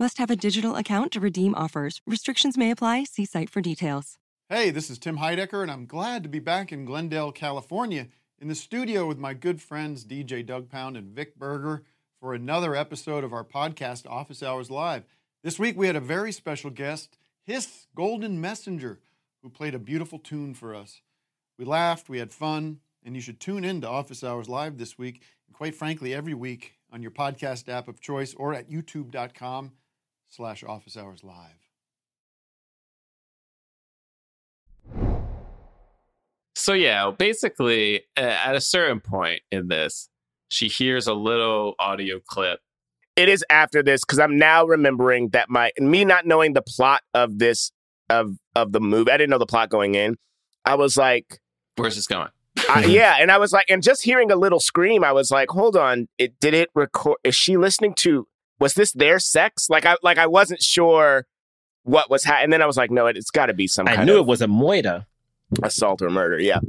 [SPEAKER 7] Must have a digital account to redeem offers. Restrictions may apply. See site for details.
[SPEAKER 11] Hey, this is Tim Heidecker, and I'm glad to be back in Glendale, California, in the studio with my good friends DJ Doug Pound and Vic Berger for another episode of our podcast, Office Hours Live. This week we had a very special guest, His Golden Messenger, who played a beautiful tune for us. We laughed, we had fun, and you should tune in to Office Hours Live this week, and quite frankly, every week on your podcast app of choice or at youtube.com slash office hours live.
[SPEAKER 3] so yeah, basically, uh, at a certain point in this, she hears a little audio clip.
[SPEAKER 4] it is after this because I'm now remembering that my me not knowing the plot of this of of the movie. I didn't know the plot going in. I was like,
[SPEAKER 3] Where's this going?
[SPEAKER 4] I, *laughs* yeah, and I was like, and just hearing a little scream, I was like, hold on, it did it record? Is she listening to? Was this their sex? Like I like I wasn't sure what was happening. And then I was like, no, it, it's got to be some
[SPEAKER 2] I
[SPEAKER 4] kind
[SPEAKER 2] knew
[SPEAKER 4] of
[SPEAKER 2] it was a moida.
[SPEAKER 4] assault or murder. Yeah,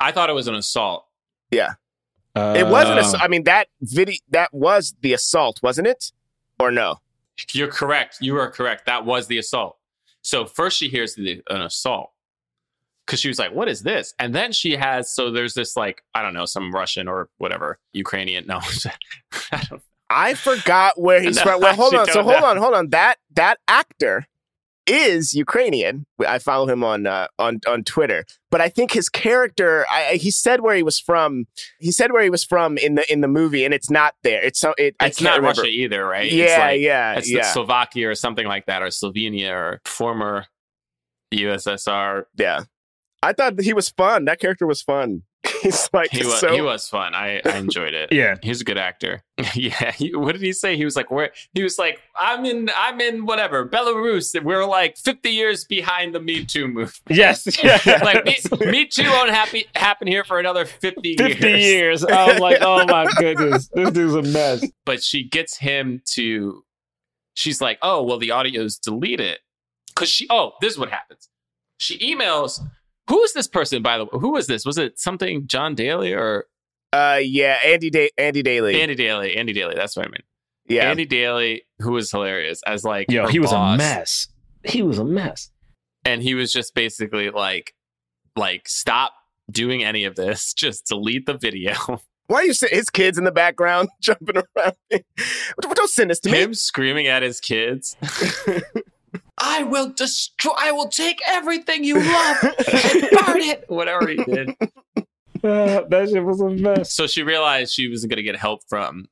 [SPEAKER 3] I thought it was an assault.
[SPEAKER 4] yeah. it wasn't.
[SPEAKER 2] Uh,
[SPEAKER 4] ass- I mean that video that was the assault, wasn't it? Or no?
[SPEAKER 3] You're correct. You are correct. That was the assault. So first she hears the, an assault because she was like, "What is this?" And then she has so there's this like I don't know some Russian or whatever Ukrainian. No, *laughs* I don't.
[SPEAKER 4] I forgot where he's *laughs*
[SPEAKER 3] No,
[SPEAKER 4] from. Well, hold on. So hold
[SPEAKER 3] know.
[SPEAKER 4] on, hold on. That that actor is Ukrainian. I follow him on uh, on on Twitter. But I think his character. I, I- he said where he was from. He said where he was from in the in the movie, and it's not there. It's so. It,
[SPEAKER 3] It's not
[SPEAKER 4] remember.
[SPEAKER 3] Russia either, right?
[SPEAKER 4] Yeah,
[SPEAKER 3] it's like,
[SPEAKER 4] yeah,
[SPEAKER 3] It's
[SPEAKER 4] yeah.
[SPEAKER 3] Slovakia or something like that, or Slovenia or former USSR.
[SPEAKER 4] Yeah, I thought he was fun. That character was fun. He's like
[SPEAKER 3] He was
[SPEAKER 4] so.
[SPEAKER 3] he was fun. I, I enjoyed it. *laughs*
[SPEAKER 2] Yeah.
[SPEAKER 3] He's a good actor. *laughs* yeah. He, what did he say? He was like, where he was like, I'm in I'm in whatever, Belarus. We're like 50 years behind the Me Too movement. *laughs*
[SPEAKER 2] Yes. Yeah.
[SPEAKER 3] like me, me Too won't happy, happen here for another 50 years.
[SPEAKER 2] 50 years. I was like, oh my goodness. This dude's a mess.
[SPEAKER 3] But she gets him to she's like, oh, well, the audio's deleted. Cause she oh, this is what happens. She emails who is this person, by the way? Who was this? Was it something John Daly or
[SPEAKER 4] uh, yeah, Andy da- Andy Daly.
[SPEAKER 3] Andy Daly? Andy Daly, that's what I mean.
[SPEAKER 4] yeah,
[SPEAKER 3] Andy Daly, who was hilarious as like
[SPEAKER 2] Yo, he was
[SPEAKER 3] boss.
[SPEAKER 2] a mess. He was a mess.
[SPEAKER 3] and he was just basically like, like stop doing any of this, *laughs* just delete the video. *laughs*
[SPEAKER 4] why are you saying his kids in the background *laughs* jumping around? Don't send this to me.
[SPEAKER 3] Him screaming at his kids. I will destroy. I will take everything you love and *laughs* burn it. Whatever he did.
[SPEAKER 2] Uh, *laughs* that shit was a mess.
[SPEAKER 3] So she realized she wasn't going to get help from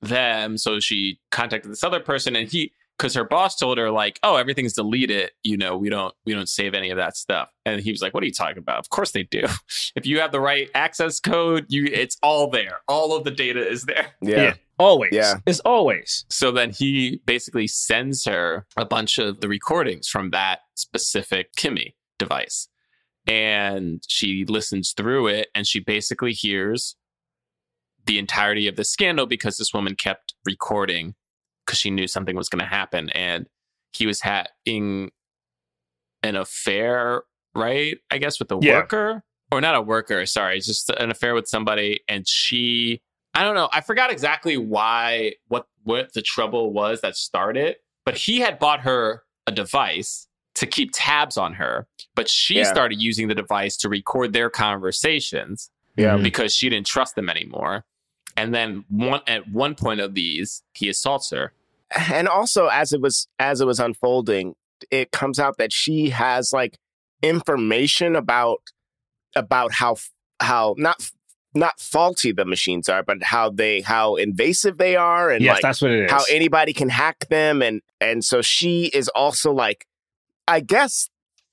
[SPEAKER 3] them. So she contacted this other person, and he because her boss told her like, "Oh, everything's deleted. You know, we don't we don't save any of that stuff." And he was like, "What are you talking about? Of course they do. *laughs* if you have the right access code, you it's all there. All of the data is there."
[SPEAKER 4] Yeah.
[SPEAKER 2] Always.
[SPEAKER 4] Yeah.
[SPEAKER 2] It's always.
[SPEAKER 3] So then he basically sends her a bunch of the recordings from that specific Kimi device. And she listens through it and she basically hears the entirety of the scandal because this woman kept recording because she knew something was going to happen. And he was having an affair, right? I guess with a
[SPEAKER 2] Yeah.
[SPEAKER 3] worker or not a worker, sorry, just an affair with somebody. And she, I don't know, I forgot exactly why, what, what the trouble was that started, but he had bought her a device to keep tabs on her, but she
[SPEAKER 4] Yeah.
[SPEAKER 3] started using the device to record their conversations
[SPEAKER 4] Yeah. Mm-hmm.
[SPEAKER 3] because she didn't trust them anymore. And then one at one point of these, he assaults her.
[SPEAKER 4] and also as it was as it was unfolding it comes out that she has like information about about how how not not faulty the machines are but how they how invasive they are and
[SPEAKER 2] yes,
[SPEAKER 4] like
[SPEAKER 2] that's what it is.
[SPEAKER 4] how anybody can hack them and and so she is also like i guess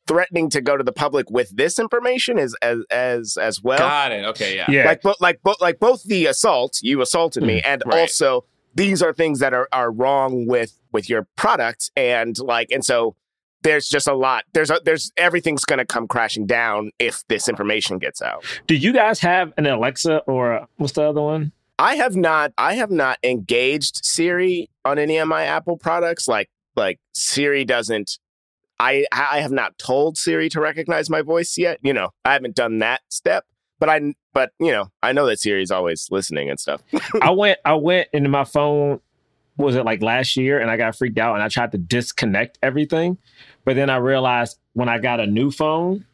[SPEAKER 4] threatening to go to the public with this information as as as as well
[SPEAKER 3] Got it. Okay, yeah.
[SPEAKER 2] yeah.
[SPEAKER 4] like both like both like both the assault you assaulted me mm-hmm. and
[SPEAKER 3] Right.
[SPEAKER 4] also these are things that are are wrong with with your product and like and so there's just a lot. There's a, there's everything's going to come crashing down if this information gets out.
[SPEAKER 2] Do you guys have an Alexa or a, what's the other one?
[SPEAKER 4] i have not i have not engaged siri on any of my apple products. Like like siri doesn't i i have not told siri to recognize my voice yet. You know i haven't done that step but i but you know i know that siri's always listening and stuff. *laughs*
[SPEAKER 2] I went I went into my phone was it like last year and I got freaked out and I tried to disconnect everything. But then I realized when I got a new phone,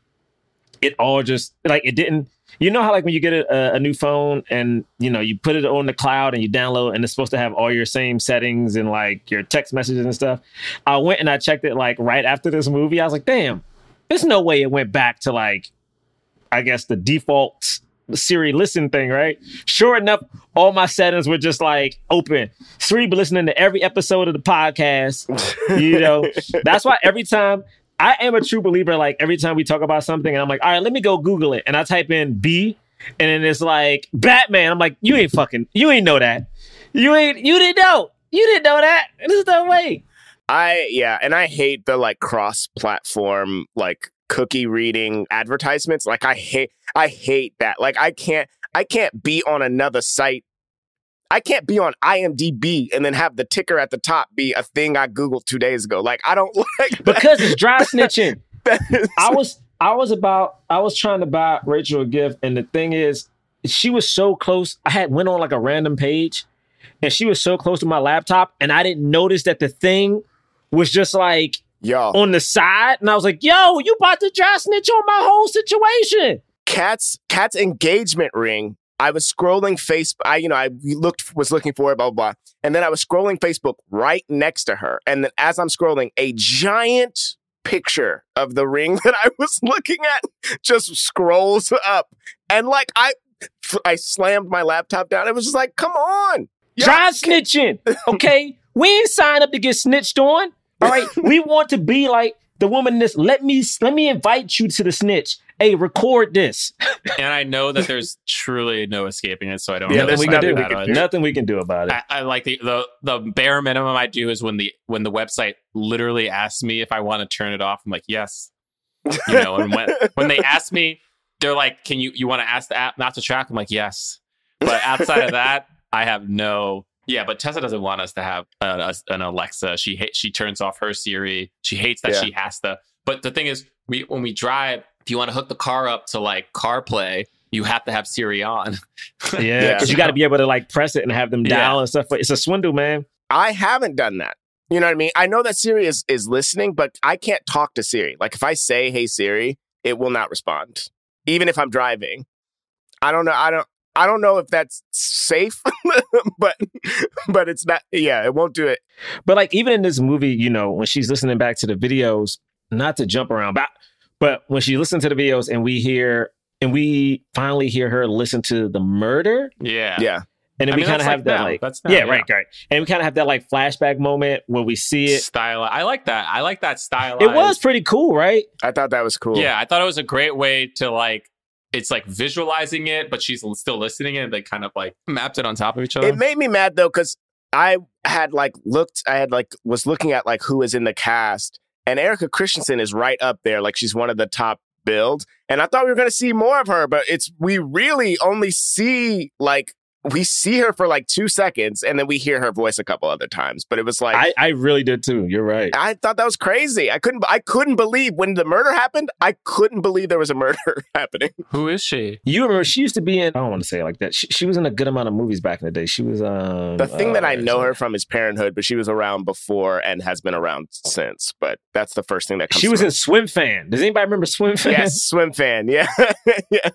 [SPEAKER 2] it all just like it didn't you know how like when you get a, a new phone and you know you put it on the cloud and you download and it's supposed to have all your same settings and like your text messages and stuff. I went and I checked it like right after this movie. I was like, damn, there's no way it went back to like I guess the default Siri listen thing, right? Sure enough, all my settings were just like open. Siri be listening to every episode of the podcast. You know, *laughs* that's why every time I am a true believer, like every time we talk about something and I'm like, all right, let me go Google it. And I type in B and then it's like Batman. I'm like, you ain't fucking, you ain't know that. You ain't, you didn't know. You didn't know that. There's no way.
[SPEAKER 4] I yeah, and I hate the like cross-platform like cookie reading advertisements. Like I hate I hate that. Like I can't I can't be on another site. I can't be on IMDb and then have the ticker at the top be a thing I googled 2 days ago. Like I don't *laughs* like that.
[SPEAKER 2] Because it's dry snitching. *laughs* I was I was about I was trying to buy Rachel a gift, and the thing is, she was so close. I had went on like a random page, and she was so close to my laptop, and I didn't notice that the thing was just like
[SPEAKER 4] Yo,
[SPEAKER 2] on the side, and I was like, "Yo, you about to dry snitch on my whole situation?"
[SPEAKER 4] Cat's Cat's engagement ring. I was scrolling Facebook. I you know I looked was looking for it, blah blah blah, and then I was scrolling Facebook right next to her, and then as I'm scrolling, a giant picture of the ring *laughs* that I was looking at just scrolls up, and like I I slammed my laptop down. It was just like, come on.
[SPEAKER 2] Dry snitching, okay? we ain't signed up to get snitched on. All right, we want to be like the woman. in This let me let me invite you to the snitch. Hey, record this.
[SPEAKER 3] And I know that there's truly no escaping it, so I don't
[SPEAKER 4] Yeah, there's
[SPEAKER 2] we can do. Nothing we can do about it.
[SPEAKER 3] I, I like the, the the bare minimum I do is when the when the website literally asks me if I want to turn it off. I'm like, yes. You know, and when when they ask me, they're like, "Can you you want to ask the app not to track?" I'm like, "Yes." But outside of that, I have no. Yeah, but Tessa doesn't want us to have an, a- an Alexa. She hates. She turns off her Siri. She hates that
[SPEAKER 4] Yeah.
[SPEAKER 3] she has to. But the thing is, we when we drive, if you want to hook the car up to like CarPlay, you have to have Siri on. *laughs*
[SPEAKER 2] Yeah,
[SPEAKER 4] Yeah.
[SPEAKER 2] because you got to be able to like press it and have them
[SPEAKER 3] Yeah.
[SPEAKER 2] dial and stuff. It's a swindle, man.
[SPEAKER 4] I haven't done that. You know what I mean? I know that Siri is, is listening, but I can't talk to Siri. Like if I say, hey Siri, it will not respond. Even if I'm driving. I don't know. I don't I don't know if that's safe, *laughs* but but it's not yeah, it won't do it.
[SPEAKER 2] But like even in this movie, you know, when she's listening back to the videos, not to jump around, but but when she listens to the videos and we hear and we finally hear her listen to the murder,
[SPEAKER 3] yeah.
[SPEAKER 4] Yeah.
[SPEAKER 2] And then
[SPEAKER 3] I
[SPEAKER 2] we kind of have
[SPEAKER 3] like
[SPEAKER 2] that
[SPEAKER 3] now.
[SPEAKER 2] like
[SPEAKER 3] That's now,
[SPEAKER 2] yeah,
[SPEAKER 3] yeah.
[SPEAKER 2] right, right. And we kind of have that like flashback moment where we see it.
[SPEAKER 3] Style. I like that. I like that style.
[SPEAKER 2] It was pretty cool, right?
[SPEAKER 4] I thought that was cool.
[SPEAKER 3] Yeah, I thought it was a great way to like. It's like visualizing it, but she's still listening it. They kind of like mapped it on top of each other.
[SPEAKER 4] It made me mad though because I had like looked, I had like was looking at like who is in the cast, and Erika Christensen is right up there. Like she's one of the top build, and I thought we were going to see more of her, but it's we really only see like we see her for like two seconds, and then we hear her voice a couple other times. But it was like
[SPEAKER 2] I, I really did too. You're right.
[SPEAKER 4] I thought that was crazy. I couldn't. I couldn't believe when the murder happened. I couldn't believe there was a murder *laughs* happening.
[SPEAKER 3] Who is she?
[SPEAKER 2] You remember she used to be in. I don't want to say it like that. She, she was in a good amount of movies back in the day. She was um.
[SPEAKER 4] The thing that
[SPEAKER 2] uh,
[SPEAKER 4] I know her from is Parenthood, but she was around before and has been around since. But that's the first thing that comes.
[SPEAKER 2] She was
[SPEAKER 4] to
[SPEAKER 2] in Swim Fan. Does anybody remember Swim Fan?
[SPEAKER 4] Yes, swim fan. Yeah, *laughs* yeah.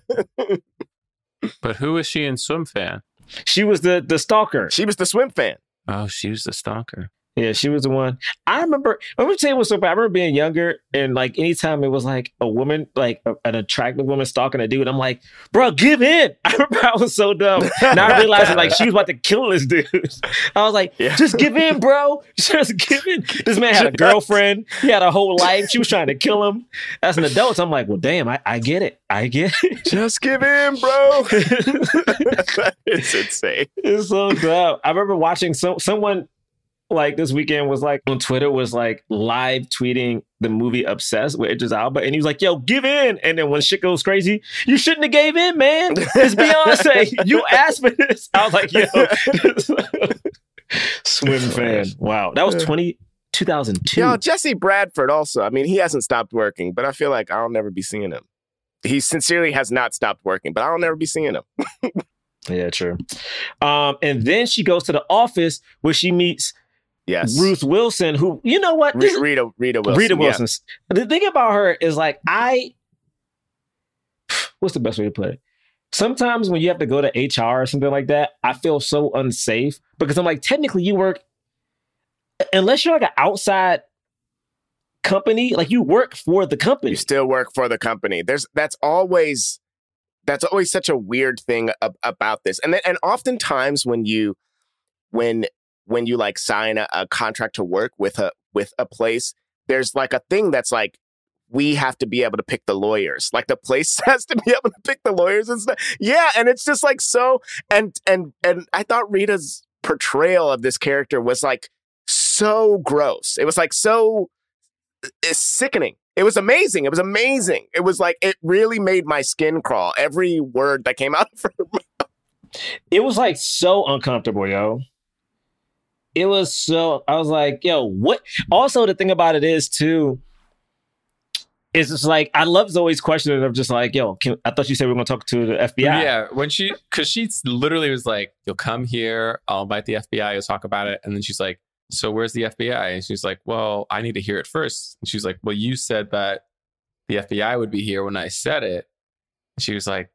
[SPEAKER 3] But who is she in Swim Fan?
[SPEAKER 2] She was the the stalker.
[SPEAKER 4] She was the swim fan.
[SPEAKER 3] Oh, she was the stalker.
[SPEAKER 2] Yeah, she was the one. I remember. Let me tell you what's so bad. I remember being younger and like anytime it was like a woman, like a- an attractive woman stalking a dude, I'm like, bro, give in. *laughs* I remember I was so dumb. Now I realize like she was about to kill this dude. *laughs* I was like,
[SPEAKER 4] Yeah.
[SPEAKER 2] just give in, bro. Just give in. This man had a girlfriend. He had a whole life. She was trying to kill him. As an adult, I'm like, well, damn, I, I get it. I get it. *laughs*
[SPEAKER 4] Just give in, bro. it's insane.
[SPEAKER 2] It's so dumb. I remember watching so someone like this weekend was like on Twitter was like live tweeting the movie Obsessed with Idris Elba, and he was like, "Yo, give in." And then when shit goes crazy, you shouldn't have gave in, man. It's *laughs* Beyonce. you asked for this. I was like, "Yo, *laughs* *laughs* swim fan." Wow, that was 20, 2002.
[SPEAKER 4] Yo, Jesse Bradford also. I mean, he hasn't stopped working, but I feel like I'll never be seeing him. He sincerely has not stopped working, but I'll never be seeing him.
[SPEAKER 2] Yeah, true. Um, and then she goes to the office where she meets
[SPEAKER 4] Yes,
[SPEAKER 2] Ruth Wilson, who you know what? This
[SPEAKER 4] Rita Rita Wilson.
[SPEAKER 2] Rita
[SPEAKER 4] yeah.
[SPEAKER 2] Wilson. The thing about her is like I *sighs* what's the best way to put it? Sometimes when you have to go to HR or something like that, I feel so unsafe because I'm like, technically you work unless you're like an outside company, like you work for the company.
[SPEAKER 4] You still work for the company. There's that's always that's always such a weird thing ab- about this. And then and oftentimes when you when when you like sign a, a contract to work with a with a place, there's like a thing that's like we have to be able to pick the lawyers. Like the place *laughs* has to be able to pick the lawyers and stuff. Yeah, and it's just like so and and and I thought Rita's portrayal of this character was like so gross. It was like so it's sickening. It was amazing. It was amazing. It was like it really made my skin crawl. Every word that came *laughs* out of her mouth.
[SPEAKER 2] it was like so uncomfortable, yo. It was so I was like, yo, what also the thing about it is too is it's like I love Zoe's question of just like, yo, can, I thought you said we are gonna talk to the FBI.
[SPEAKER 3] Yeah, when she, because she literally was like, "You'll come here, I'll invite the FBI, you'll talk about it," and then she's like, "So where's the FBI?" And she's like, "Well, I need to hear it first. And she's like, "Well, you said that the FBI would be here when I said it." And she was like,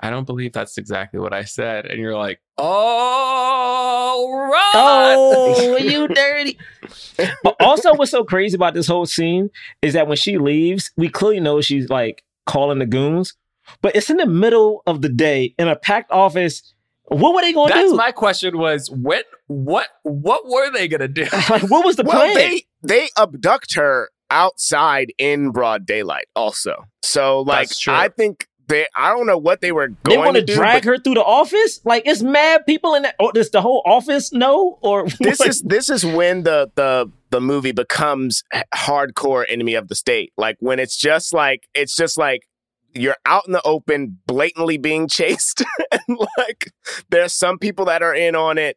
[SPEAKER 3] "I don't believe that's exactly what I said." And you're like, *laughs* "Oh, right."
[SPEAKER 2] Oh, you *laughs* dirty. But also, what's so crazy about this whole scene is that when she leaves, we clearly know she's like calling the goons, but it's in the middle of the day in a packed office. What were they going to
[SPEAKER 3] That's
[SPEAKER 2] do?
[SPEAKER 3] my question. Was when what what were they gonna do? *laughs*
[SPEAKER 2] like, what was the
[SPEAKER 4] Well,
[SPEAKER 2] plan?
[SPEAKER 4] they they abduct her outside in broad daylight. Also, so like I think they. I don't know what they were
[SPEAKER 2] they
[SPEAKER 4] going
[SPEAKER 2] want
[SPEAKER 4] to
[SPEAKER 2] to
[SPEAKER 4] do.
[SPEAKER 2] drag
[SPEAKER 4] but
[SPEAKER 2] her through the office? Like, it's mad people in that. Oh, does the whole office know? Or *laughs*
[SPEAKER 4] This
[SPEAKER 2] what?
[SPEAKER 4] is this is when the the the movie becomes hardcore enemy of the state. Like when it's just like it's just like you're out in the open, blatantly being *laughs* chased, and like there's some people that are in on it.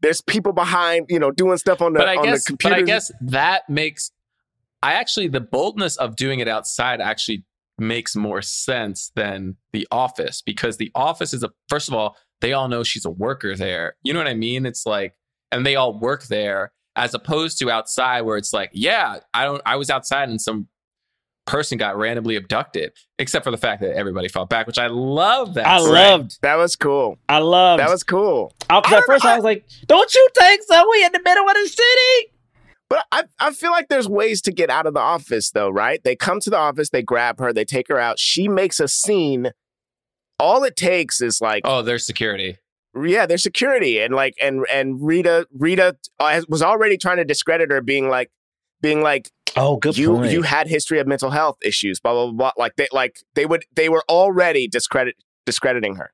[SPEAKER 4] There's people behind, you know, doing stuff on the
[SPEAKER 3] but I
[SPEAKER 4] on
[SPEAKER 3] guess,
[SPEAKER 4] the
[SPEAKER 3] but
[SPEAKER 4] computer.
[SPEAKER 3] I guess that makes. I actually the boldness of doing it outside actually makes more sense than the office because the office is a first of all they all know she's a worker there. You know what I mean? It's like and they all work there as opposed to outside where it's like yeah I don't I was outside and some person got randomly abducted except for the fact that everybody fought back which I love that.
[SPEAKER 2] I
[SPEAKER 3] scene.
[SPEAKER 2] loved.
[SPEAKER 4] that was cool.
[SPEAKER 2] I loved.
[SPEAKER 4] That was cool.
[SPEAKER 2] I at first
[SPEAKER 4] know,
[SPEAKER 2] I was like, "Don't you think so? We in the middle of the city."
[SPEAKER 4] But I, I feel like there's ways to get out of the office, though, right? They come to the office, they grab her, they take her out. She makes a scene. All it takes is like,
[SPEAKER 3] Oh, there's security.
[SPEAKER 4] yeah, there's security and like and and Rita Rita uh, was already trying to discredit her, being like being like
[SPEAKER 2] Oh, good
[SPEAKER 4] you
[SPEAKER 2] point.
[SPEAKER 4] you had history of mental health issues, blah blah blah. blah. Like they like they would they were already discredit discrediting her.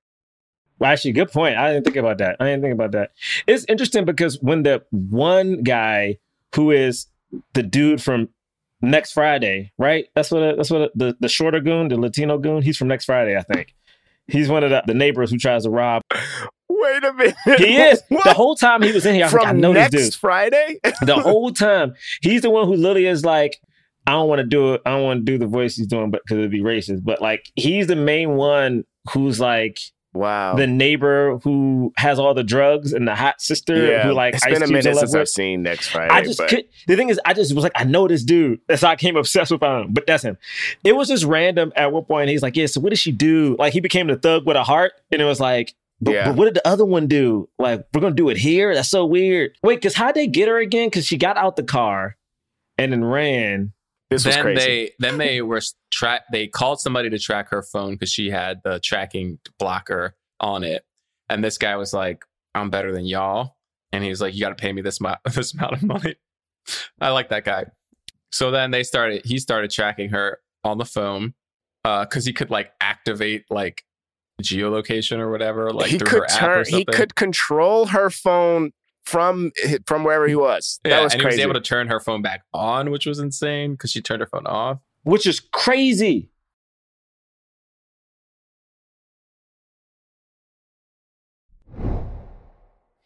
[SPEAKER 2] Well, actually, good point. I didn't think about that. I didn't think about that. It's interesting because when the one guy who is the dude from Next Friday, right? That's what that's what the the shorter goon, the Latino goon. He's from Next Friday, I think. He's one of the, the neighbors who tries to rob.
[SPEAKER 4] Wait a minute.
[SPEAKER 2] He is.
[SPEAKER 4] What? *laughs*
[SPEAKER 2] The whole time he was in here, I
[SPEAKER 4] From
[SPEAKER 2] I know
[SPEAKER 4] next
[SPEAKER 2] this dude.
[SPEAKER 4] Friday. *laughs*
[SPEAKER 2] The whole time, he's the one who literally is like, I don't want to do it. I don't want to do the voice he's doing, but because it'd be racist. But like, he's the main one who's like
[SPEAKER 4] wow,
[SPEAKER 2] the neighbor who has all the drugs and the hot sister
[SPEAKER 4] yeah,
[SPEAKER 2] who like
[SPEAKER 4] it's
[SPEAKER 2] Ice
[SPEAKER 4] been a minute since I've seen next Friday.
[SPEAKER 2] I just
[SPEAKER 4] but
[SPEAKER 2] could, the thing is, I just was like, I know this dude. That's how I came obsessed with him. But that's him. It was just random. At one point, he's like, "Yeah, so what did she do?" Like he became the thug with a heart, and it was like, but,
[SPEAKER 4] Yeah.
[SPEAKER 2] but what did the other one do? Like we're gonna do it here. That's so weird. Wait, because how'd they get her again? Because she got out the car and then ran.
[SPEAKER 4] This was
[SPEAKER 3] then
[SPEAKER 4] crazy.
[SPEAKER 3] they then they were track. They called somebody to track her phone because she had the tracking blocker on it, and this guy was like, "I'm better than y'all," and he was like, "You got to pay me this amount *laughs* this amount of money." *laughs* I like that guy. So then they started. He started tracking her on the phone uh, because he could like activate like geolocation or whatever, like
[SPEAKER 4] he
[SPEAKER 3] through
[SPEAKER 4] could
[SPEAKER 3] her app or
[SPEAKER 4] turn. He could control her phone from from wherever he was. That
[SPEAKER 3] yeah,
[SPEAKER 4] was
[SPEAKER 3] and
[SPEAKER 4] crazy.
[SPEAKER 3] he was able to turn her phone back on, which was insane because she turned her phone off.
[SPEAKER 2] which is crazy.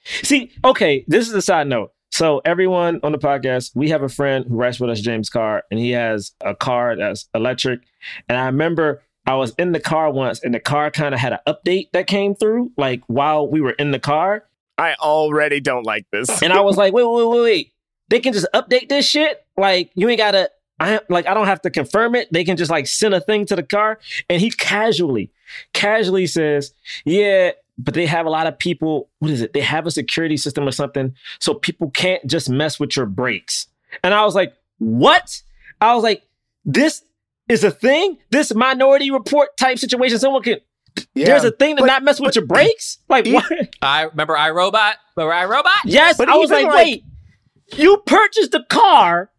[SPEAKER 2] See, okay, this is a side note. So, everyone on the podcast, we have a friend who writes with us, James Carr, and he has a car that's electric. And I remember I was in the car once, and the car kind of had an update that came through, like while we were in the car.
[SPEAKER 4] I already don't like this.
[SPEAKER 2] And I was like, wait, wait, wait, wait. They can just update this shit? Like, you ain't gotta, I like, I don't have to confirm it. They can just like send a thing to the car. And he casually, casually says, yeah, but they have a lot of people. What is it? They have a security system or something. So people can't just mess with your brakes. And I was like, what? I was like, this is a thing? This minority report type situation. Someone can,
[SPEAKER 4] Yeah,
[SPEAKER 2] there's a thing to
[SPEAKER 4] but-
[SPEAKER 2] not mess with
[SPEAKER 4] but-
[SPEAKER 2] your brakes? Like,
[SPEAKER 4] He-
[SPEAKER 2] what? *laughs*
[SPEAKER 3] I remember iRobot. Remember iRobot?
[SPEAKER 2] Yes,
[SPEAKER 4] But
[SPEAKER 2] I was like,
[SPEAKER 4] like-
[SPEAKER 2] wait, you purchased the car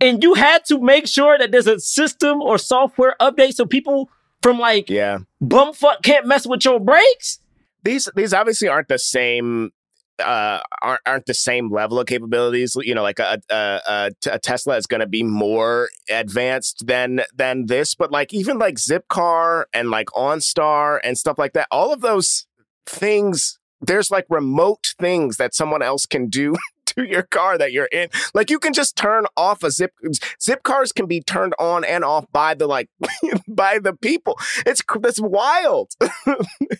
[SPEAKER 2] and you had to make sure that there's a system or software update so people from like
[SPEAKER 4] yeah.
[SPEAKER 2] bumfuck can't mess with your brakes?
[SPEAKER 4] these these obviously aren't the same uh aren't, aren't the same level of capabilities you know like a a, a, a tesla is going to be more advanced than than this but like even like zipcar and like onstar and stuff like that all of those things there's like remote things that someone else can do *laughs* to your car that you're in like you can just turn off a zip zip cars can be turned on and off by the like *laughs* by the people it's cr- that's wild *laughs*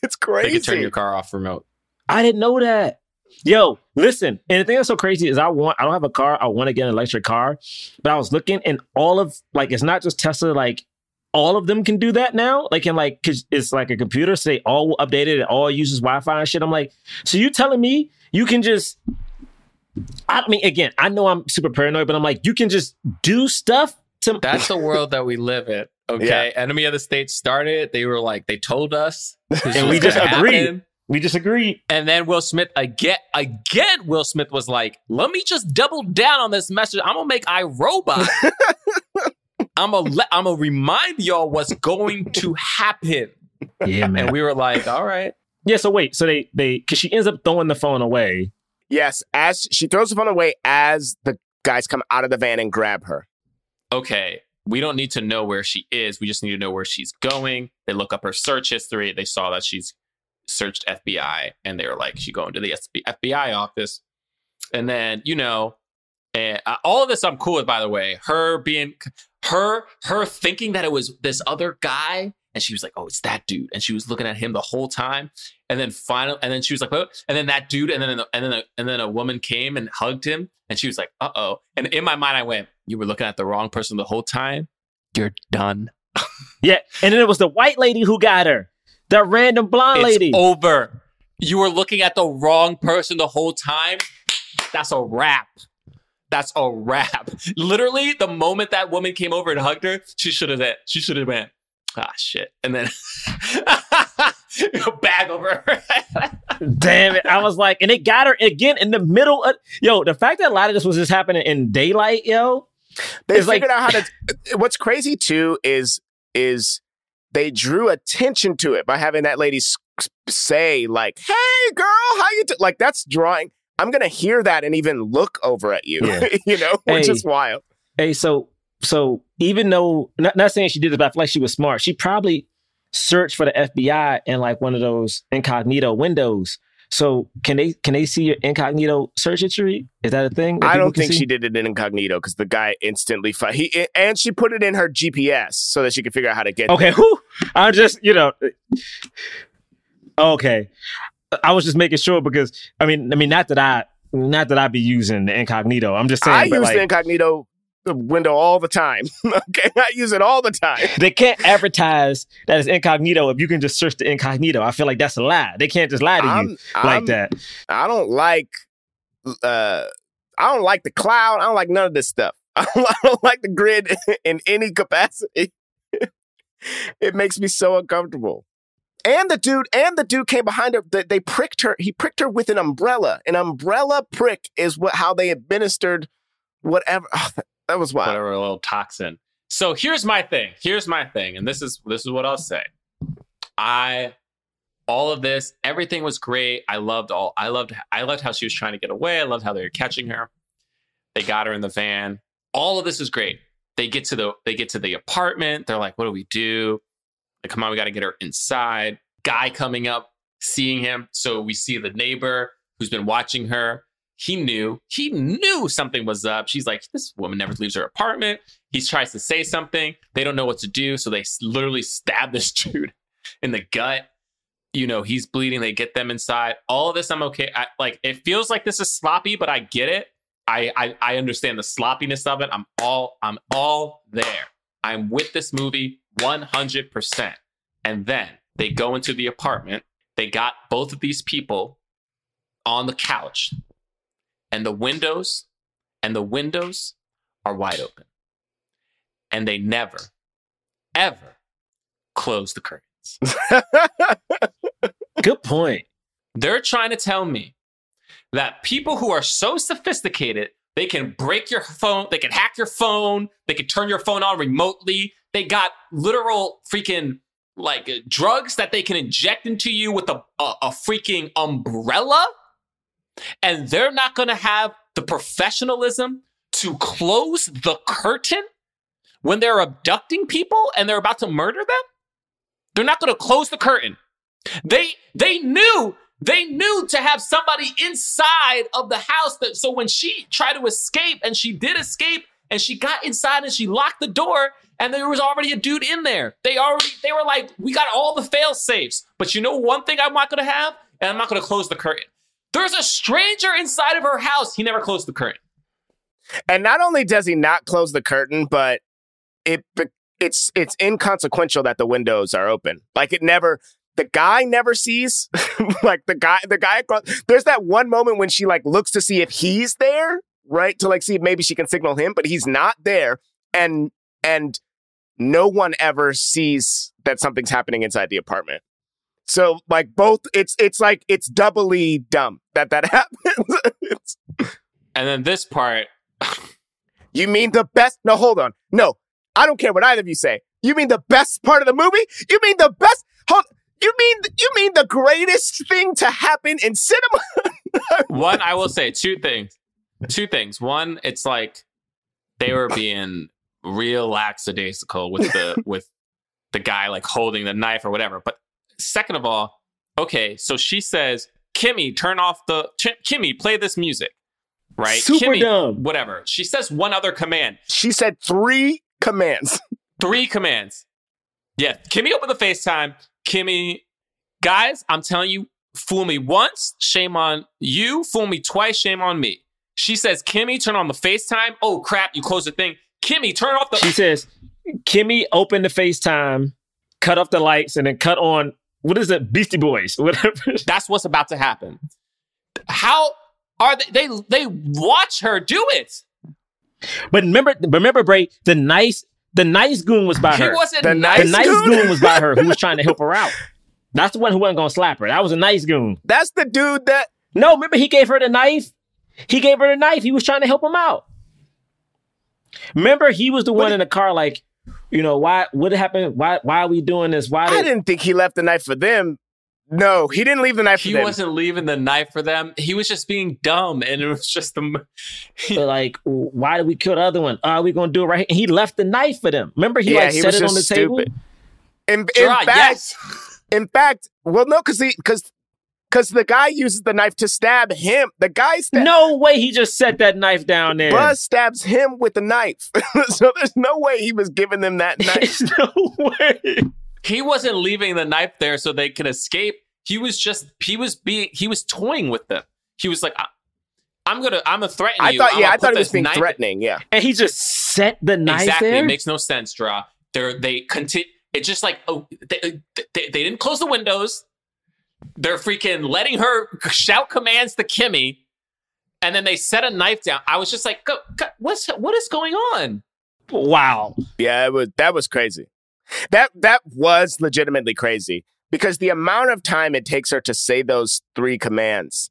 [SPEAKER 4] it's crazy
[SPEAKER 3] They can turn your car off remote.
[SPEAKER 2] I didn't know that. Yo, listen, and the thing that's so crazy is I want I don't have a car. I want to get an electric car. But I was looking and all of like it's not just Tesla, like all of them can do that now. Like in like cause it's like a computer, so they all updated, it all uses Wi-Fi and shit. I'm like, so you telling me you can just I mean, again, I know I'm super paranoid, but I'm like, you can just do stuff to
[SPEAKER 3] That's the world that we live in. *laughs* Okay. Enemy of the State started. They were like, they told us. *laughs*
[SPEAKER 2] and we just
[SPEAKER 3] gonna
[SPEAKER 2] agreed.
[SPEAKER 3] Happen.
[SPEAKER 2] We disagree.
[SPEAKER 3] And then Will Smith again, again, Will Smith was like, let me just double down on this message. I'm gonna make iRobot. *laughs* I'm gonna let, I'm gonna remind y'all what's going to happen.
[SPEAKER 2] Yeah, man.
[SPEAKER 3] And we were like, all right.
[SPEAKER 2] Yeah, so wait, so they they because she ends up throwing the phone away.
[SPEAKER 4] Yes, as she throws the phone away as the guys come out of the van and grab her.
[SPEAKER 3] okay, we don't need to know where she is. We just need to know where she's going. They look up her search history. They saw that she's searched FBI and they were like, she going to the FBI office. And then, you know, and uh, all of this I'm cool with, by the way. Her being, her, her thinking that it was this other guy. And she was like, oh, it's that dude. And she was looking at him the whole time. And then finally, and then she was like, oh, and then that dude, and then, and then, a, and then a woman came and hugged him. And she was like, uh oh. And in my mind, I went, you were looking at the wrong person the whole time. You're done.
[SPEAKER 2] Yeah, and then it was the white lady who got her, that random blonde
[SPEAKER 3] It's
[SPEAKER 2] lady.
[SPEAKER 3] over. You were looking at the wrong person the whole time. That's a wrap. That's a wrap. *laughs* Literally, the moment that woman came over and hugged her, she should have said, she should have went, ah, shit. And then, *laughs* bag over her.
[SPEAKER 2] Damn it. I was like, and it got her again in the middle of yo, the fact that a lot of this was just happening in daylight, yo.
[SPEAKER 4] They
[SPEAKER 2] It's like-
[SPEAKER 4] figured out how to. What's crazy too is is they drew attention to it by having that lady say like, "Hey, girl, how you do?" Like that's drawing. I'm gonna hear that and even look over at you.
[SPEAKER 2] Yeah. *laughs*
[SPEAKER 4] you know, which is wild.
[SPEAKER 2] Hey, so so even though not, not saying she did this, but I feel like she was smart, she probably searched for the FBI in like one of those incognito windows. So can they can they see your incognito search history? Is that a thing? that
[SPEAKER 4] I don't think
[SPEAKER 2] see?
[SPEAKER 4] she did it in incognito because the guy instantly fi- he and she put it in her GPS so that she could figure out how to get.
[SPEAKER 2] Okay, whew, I just you know. Uh, okay, I was just making sure because I mean I mean not that I not that I be using the incognito. I'm just saying.
[SPEAKER 4] I use
[SPEAKER 2] like,
[SPEAKER 4] the incognito window all the time. *laughs* okay, I use it all the time.
[SPEAKER 2] they can't advertise that it's incognito if you can just search the incognito. I feel like that's a lie. They can't just lie to
[SPEAKER 4] I'm-
[SPEAKER 2] you like
[SPEAKER 4] I'm-
[SPEAKER 2] that.
[SPEAKER 4] I don't like uh I don't like the cloud. I don't like none of this stuff. I *laughs* don't, I don't like the grid *laughs* in any capacity. it makes me so uncomfortable. And the dude, and the dude came behind her. They, they pricked her. He pricked her with an umbrella. An umbrella prick is what how they administered whatever. *sighs* Oh, that, was wild.
[SPEAKER 3] whatever little toxin. So here's my thing. Here's my thing, and this is this is what I'll say. I all of this, everything was great. I loved all. I loved. I loved how she was trying to get away. I loved how they were catching her. They got her in the van. All of this is great. They get to the they get to the apartment. They're like, "What do we do?" Like, come on, we got to get her inside. Guy coming up, seeing him. So we see the neighbor who's been watching her. He knew. He knew something was up. She's like, this woman never leaves her apartment. He tries to say something. They don't know what to do. So they literally stab this *laughs* dude in the gut. You know, he's bleeding. They get them inside. All of this, I'm okay. I, like, it feels like this is sloppy, but I get it. I, I I understand the sloppiness of it. I'm all I'm all there. I'm with this movie 100%. And then they go into the apartment. They got both of these people on the couch. And the windows and the windows are wide open. And they never ever close the curtains. *laughs*
[SPEAKER 2] Good point.
[SPEAKER 3] They're trying to tell me that people who are so sophisticated, they can break your phone, they can hack your phone, they can turn your phone on remotely. They got literal freaking like drugs that they can inject into you with a, a, a freaking umbrella. And they're not going to have the professionalism to close the curtain when they're abducting people and they're about to murder them. They're not going to close the curtain. They they knew they knew to have somebody inside of the house that so when she tried to escape and she did escape and she got inside and she locked the door and there was already a dude in there. They already they were like, we got all the fail safes. But you know one thing I'm not gonna have? And I'm not gonna close the curtain. There's a stranger inside of her house. He never closed the curtain.
[SPEAKER 4] And not only does he not close the curtain, but it it's it's inconsequential that the windows are open. Like it never the guy never sees *laughs* like the guy the guy across there's that one moment when she like looks to see if he's there, right? To like see if maybe she can signal him, but he's not there. And and no one ever sees that something's happening inside the apartment. So like both it's it's like it's doubly dumb that that *laughs* happens.
[SPEAKER 3] And then this part,
[SPEAKER 4] You mean the best? No, hold on. No, I don't care what either of you say. You mean the best part of the movie? You mean the best? Hold. You mean you mean the greatest thing to happen in cinema? *laughs*
[SPEAKER 3] one i will say two things two things one it's like they were being real lackadaisical with the *laughs* with the guy like holding the knife or whatever but second of all okay so she says Kimi turn off the Ch- Kimi play this music. Right?
[SPEAKER 2] Super
[SPEAKER 3] Kimi,
[SPEAKER 2] dumb.
[SPEAKER 3] whatever. She says one other command.
[SPEAKER 4] She said three commands. *laughs*
[SPEAKER 3] three commands. Yeah Kimi open the facetime. Kimi guys i'm telling you fool me once shame on you fool me twice shame on me. She says Kimi turn on the facetime. Oh crap you close the thing. Kimi turn off the
[SPEAKER 2] She says, Kimi, open the FaceTime, cut off the lights, and then cut on what is it, Beastie Boys, *laughs* whatever.
[SPEAKER 3] that's what's about to happen how are they they, they watch her do it
[SPEAKER 2] But remember, remember, Bray, the nice, the nice goon was by
[SPEAKER 3] he
[SPEAKER 2] her.
[SPEAKER 3] wasn't
[SPEAKER 4] The
[SPEAKER 3] nice
[SPEAKER 2] the nice
[SPEAKER 4] goon?
[SPEAKER 2] goon was by her who was trying to help her out. *laughs* That's the one who wasn't gonna slap her. That was a nice goon.
[SPEAKER 4] That's the dude that.
[SPEAKER 2] No, remember he gave her the knife. He gave her the knife. He was trying to help him out. Remember, he was the one in the car, like, you know, why? What happened? Why? Why are we doing this? Why?
[SPEAKER 4] I
[SPEAKER 2] Did,
[SPEAKER 4] didn't think he left the knife for them. No, he didn't leave the knife
[SPEAKER 3] He
[SPEAKER 4] for them.
[SPEAKER 3] wasn't leaving the knife for them. He was just being dumb, and it was just the.
[SPEAKER 2] But, *laughs* like, why did we kill the other one? Are we gonna do it right? here? And he left the knife for them. Remember, he
[SPEAKER 4] Yeah,
[SPEAKER 2] like
[SPEAKER 4] he
[SPEAKER 2] set
[SPEAKER 4] was
[SPEAKER 2] it on the
[SPEAKER 4] just
[SPEAKER 2] table.
[SPEAKER 4] stupid. In, in
[SPEAKER 3] Gerard,
[SPEAKER 4] fact,
[SPEAKER 3] yes.
[SPEAKER 4] in fact, well, no, because he because because the guy uses the knife to stab him. The guy stab-
[SPEAKER 2] No way, he just set that knife down there.
[SPEAKER 4] Buzz stabs him with the knife. *laughs* so there's no way he was giving them that *laughs* knife.
[SPEAKER 2] There's no way.
[SPEAKER 3] He wasn't leaving the knife there so they could escape. He was just he was being he was toying with them. He was like, I, "I'm gonna I'm gonna threaten
[SPEAKER 4] I
[SPEAKER 3] you."
[SPEAKER 4] thought,
[SPEAKER 3] I'm
[SPEAKER 4] yeah, I thought
[SPEAKER 3] put
[SPEAKER 4] it was being
[SPEAKER 3] knife-
[SPEAKER 4] threatening. Yeah,
[SPEAKER 2] And he just set the knife
[SPEAKER 3] exactly.
[SPEAKER 2] there.
[SPEAKER 3] It makes no sense, Draw. They're they continue. It's just like oh, they, they, they didn't close the windows. They're freaking letting her shout commands to Kimi, and then they set a knife down. I was just like, go, go, what's what is going on?
[SPEAKER 2] wow.
[SPEAKER 4] yeah, it was that was crazy. That that was legitimately crazy because the amount of time it takes her to say those three commands,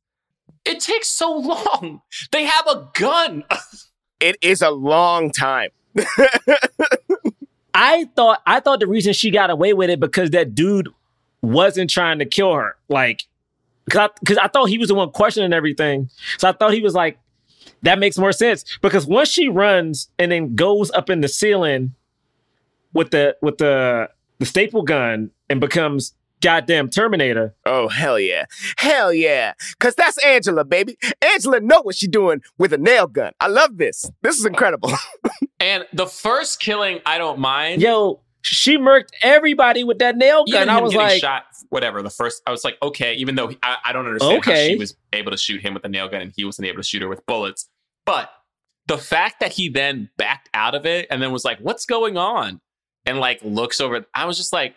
[SPEAKER 3] It takes so long. They have a gun. *laughs*
[SPEAKER 4] it is a long time. *laughs*
[SPEAKER 2] I thought I thought the reason she got away with it because that dude wasn't trying to kill her. Like, cause I, cause I thought he was the one questioning everything. So I thought he was like, that makes more sense. Because once she runs and then goes up in the ceiling with the with the the staple gun and becomes goddamn Terminator.
[SPEAKER 4] Oh hell yeah, hell yeah! Cause that's Angela, baby. Angela know what she doing with a nail gun. I love this. This is incredible. *laughs*
[SPEAKER 3] And the first killing, I don't mind.
[SPEAKER 2] Yo, she murked everybody with that nail gun.
[SPEAKER 3] Even
[SPEAKER 2] I was like,
[SPEAKER 3] shot, whatever. The first, I was like, okay. Even though he- I, I don't understand how she was able to shoot him with a nail gun and he wasn't able to shoot her with bullets, but the fact that he then backed out of it and then was like, "What's going on?" and like looks over, I was just like,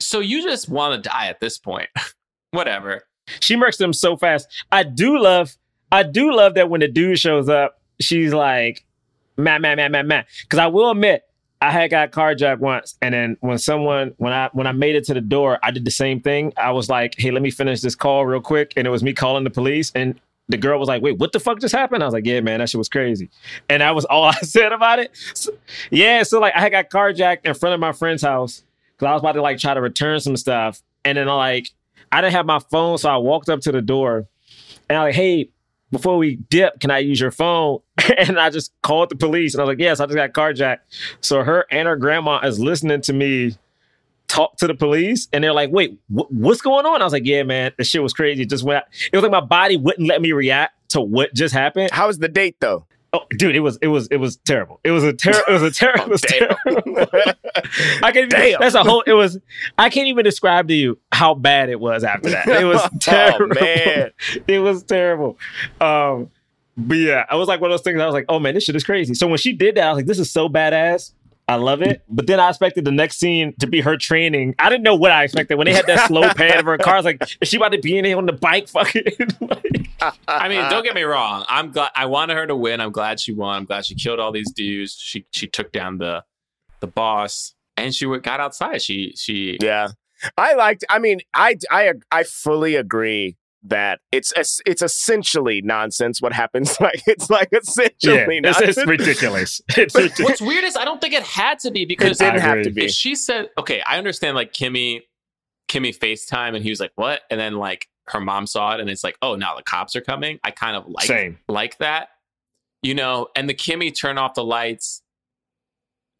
[SPEAKER 3] "So you just want to die at this point?" *laughs* whatever.
[SPEAKER 2] she murks them so fast. I do love, I do love that when the dude shows up, she's like, man, man, man, man, man. Because I will admit, I had got carjacked once, and then when someone, when I when I made it to the door, I did the same thing. I was like, hey, let me finish this call real quick, and it was me calling the police, and the girl was like, wait, what the fuck just happened? I was like, yeah, man, that shit was crazy, and that was all *laughs* I said about it. So- yeah, so like I got carjacked in front of my friend's house because I was about to like try to return some stuff, and then like I didn't have my phone, so I walked up to the door and I'm like, hey, before we dip, can I use your phone? *laughs* and I just called the police and I was like, yes, I just got carjacked. So her and her grandma is listening to me talk to the police and they're like, wait, wh- what's going on? I was like, yeah, man, the shit was crazy. It just went, it was like my body wouldn't let me react to what just happened.
[SPEAKER 4] How was the date though?
[SPEAKER 2] Oh, dude, it was it was it was terrible. It was a terrible. It was a terrible. it was *laughs*
[SPEAKER 4] damn.
[SPEAKER 2] terrible. *laughs* I can't.
[SPEAKER 4] Damn.
[SPEAKER 2] That's a whole. It was. I can't even describe to you how bad it was after that. It was *laughs*
[SPEAKER 4] Oh,
[SPEAKER 2] terrible.
[SPEAKER 4] man.
[SPEAKER 2] it was terrible. Um, but yeah, I was like one of those things. I was like, oh man, this shit is crazy. So when she did that, I was like, this is so badass. I love it. But then I expected the next scene to be her training. I didn't know what I expected. When they had that slow *laughs* pan of her car, I was like, is she about to be in here on the bike? Fucking. *laughs* like,
[SPEAKER 3] I mean, don't *laughs* get me wrong. I'm glad. I wanted her to win. I'm glad she won. I'm glad she killed all these dudes. She she took down the the boss, and she got outside. She she
[SPEAKER 4] Yeah, I liked. I mean, I I I fully agree that it's it's essentially nonsense. What happens? *laughs* Like it's like essentially
[SPEAKER 2] yeah, it's,
[SPEAKER 4] nonsense. *laughs*
[SPEAKER 2] it's ridiculous. It's ridiculous.
[SPEAKER 3] What's weird is I don't think it had to be because
[SPEAKER 4] It didn't have to be.
[SPEAKER 3] if she said, okay, I understand like Kimi, Kimi FaceTime and he was like, what? And then like her mom saw it and it's like, oh, now the cops are coming. I kind of like
[SPEAKER 2] Same.
[SPEAKER 3] like that, you know. And the Kimi turn off the lights,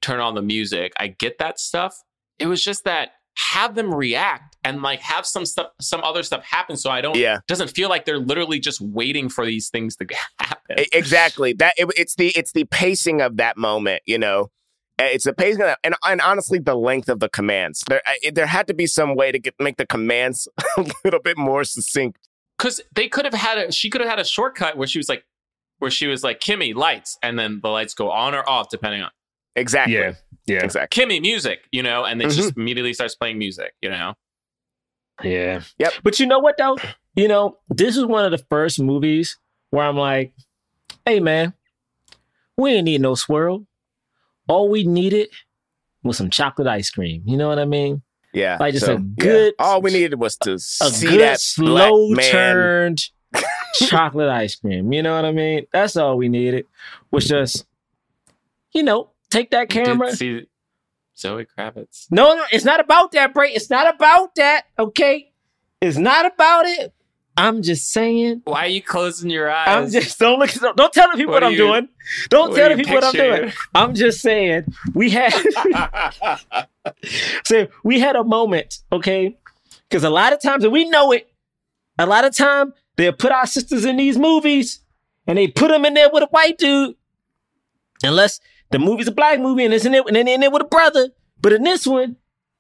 [SPEAKER 3] turn on the music. I get that stuff. It was just that have them react and like have some stuff, some other stuff happen, so I don't.
[SPEAKER 4] Yeah.
[SPEAKER 3] doesn't feel like they're literally just waiting for these things to *laughs* happen.
[SPEAKER 4] Exactly that it, it's the it's the pacing of that moment you know Uh, it's the pacing of that, and, and honestly the length of the commands there I- there had to be some way to get make the commands *laughs* a little bit more succinct
[SPEAKER 3] because they could have had a she could have had a shortcut where she was like where she was like Kimi lights and then the lights go on or off depending on
[SPEAKER 4] exactly
[SPEAKER 2] Yeah. Yeah.
[SPEAKER 4] exactly
[SPEAKER 3] Kimi music you know and then she just mm-hmm. immediately starts playing music you know
[SPEAKER 2] Yeah.
[SPEAKER 4] Yep.
[SPEAKER 2] But you know what though? You know, this is one of the first movies where I'm like, hey man, we ain't need no swirl. All we needed was some chocolate ice cream. You know what I mean?
[SPEAKER 4] Yeah.
[SPEAKER 2] Like just
[SPEAKER 4] so,
[SPEAKER 2] a
[SPEAKER 4] yeah.
[SPEAKER 2] good-
[SPEAKER 4] All we needed was to
[SPEAKER 2] a
[SPEAKER 4] see
[SPEAKER 2] good
[SPEAKER 4] that
[SPEAKER 2] slow
[SPEAKER 4] black man.
[SPEAKER 2] turned *laughs* chocolate ice cream. You know what I mean? That's all we needed. Was just, you know, take that camera.
[SPEAKER 3] see Zoe Kravitz.
[SPEAKER 2] No, no, it's not about that, Bray. It's not about that. Okay, it's not about it. I'm just saying.
[SPEAKER 3] Why are you closing your eyes?
[SPEAKER 2] I'm just don't look. Don't tell the people
[SPEAKER 3] What
[SPEAKER 2] what, I'm
[SPEAKER 3] you-
[SPEAKER 2] doing. Don't
[SPEAKER 3] what
[SPEAKER 2] tell the people what I'm doing. I'm just saying we had. *laughs* so we had a moment, okay? Because a lot of times, and we know it. A lot of time they'll put our sisters in these movies, and they put them in there with a white dude, unless the movie's a black movie and it's in it? and then in there with a brother. But in this one,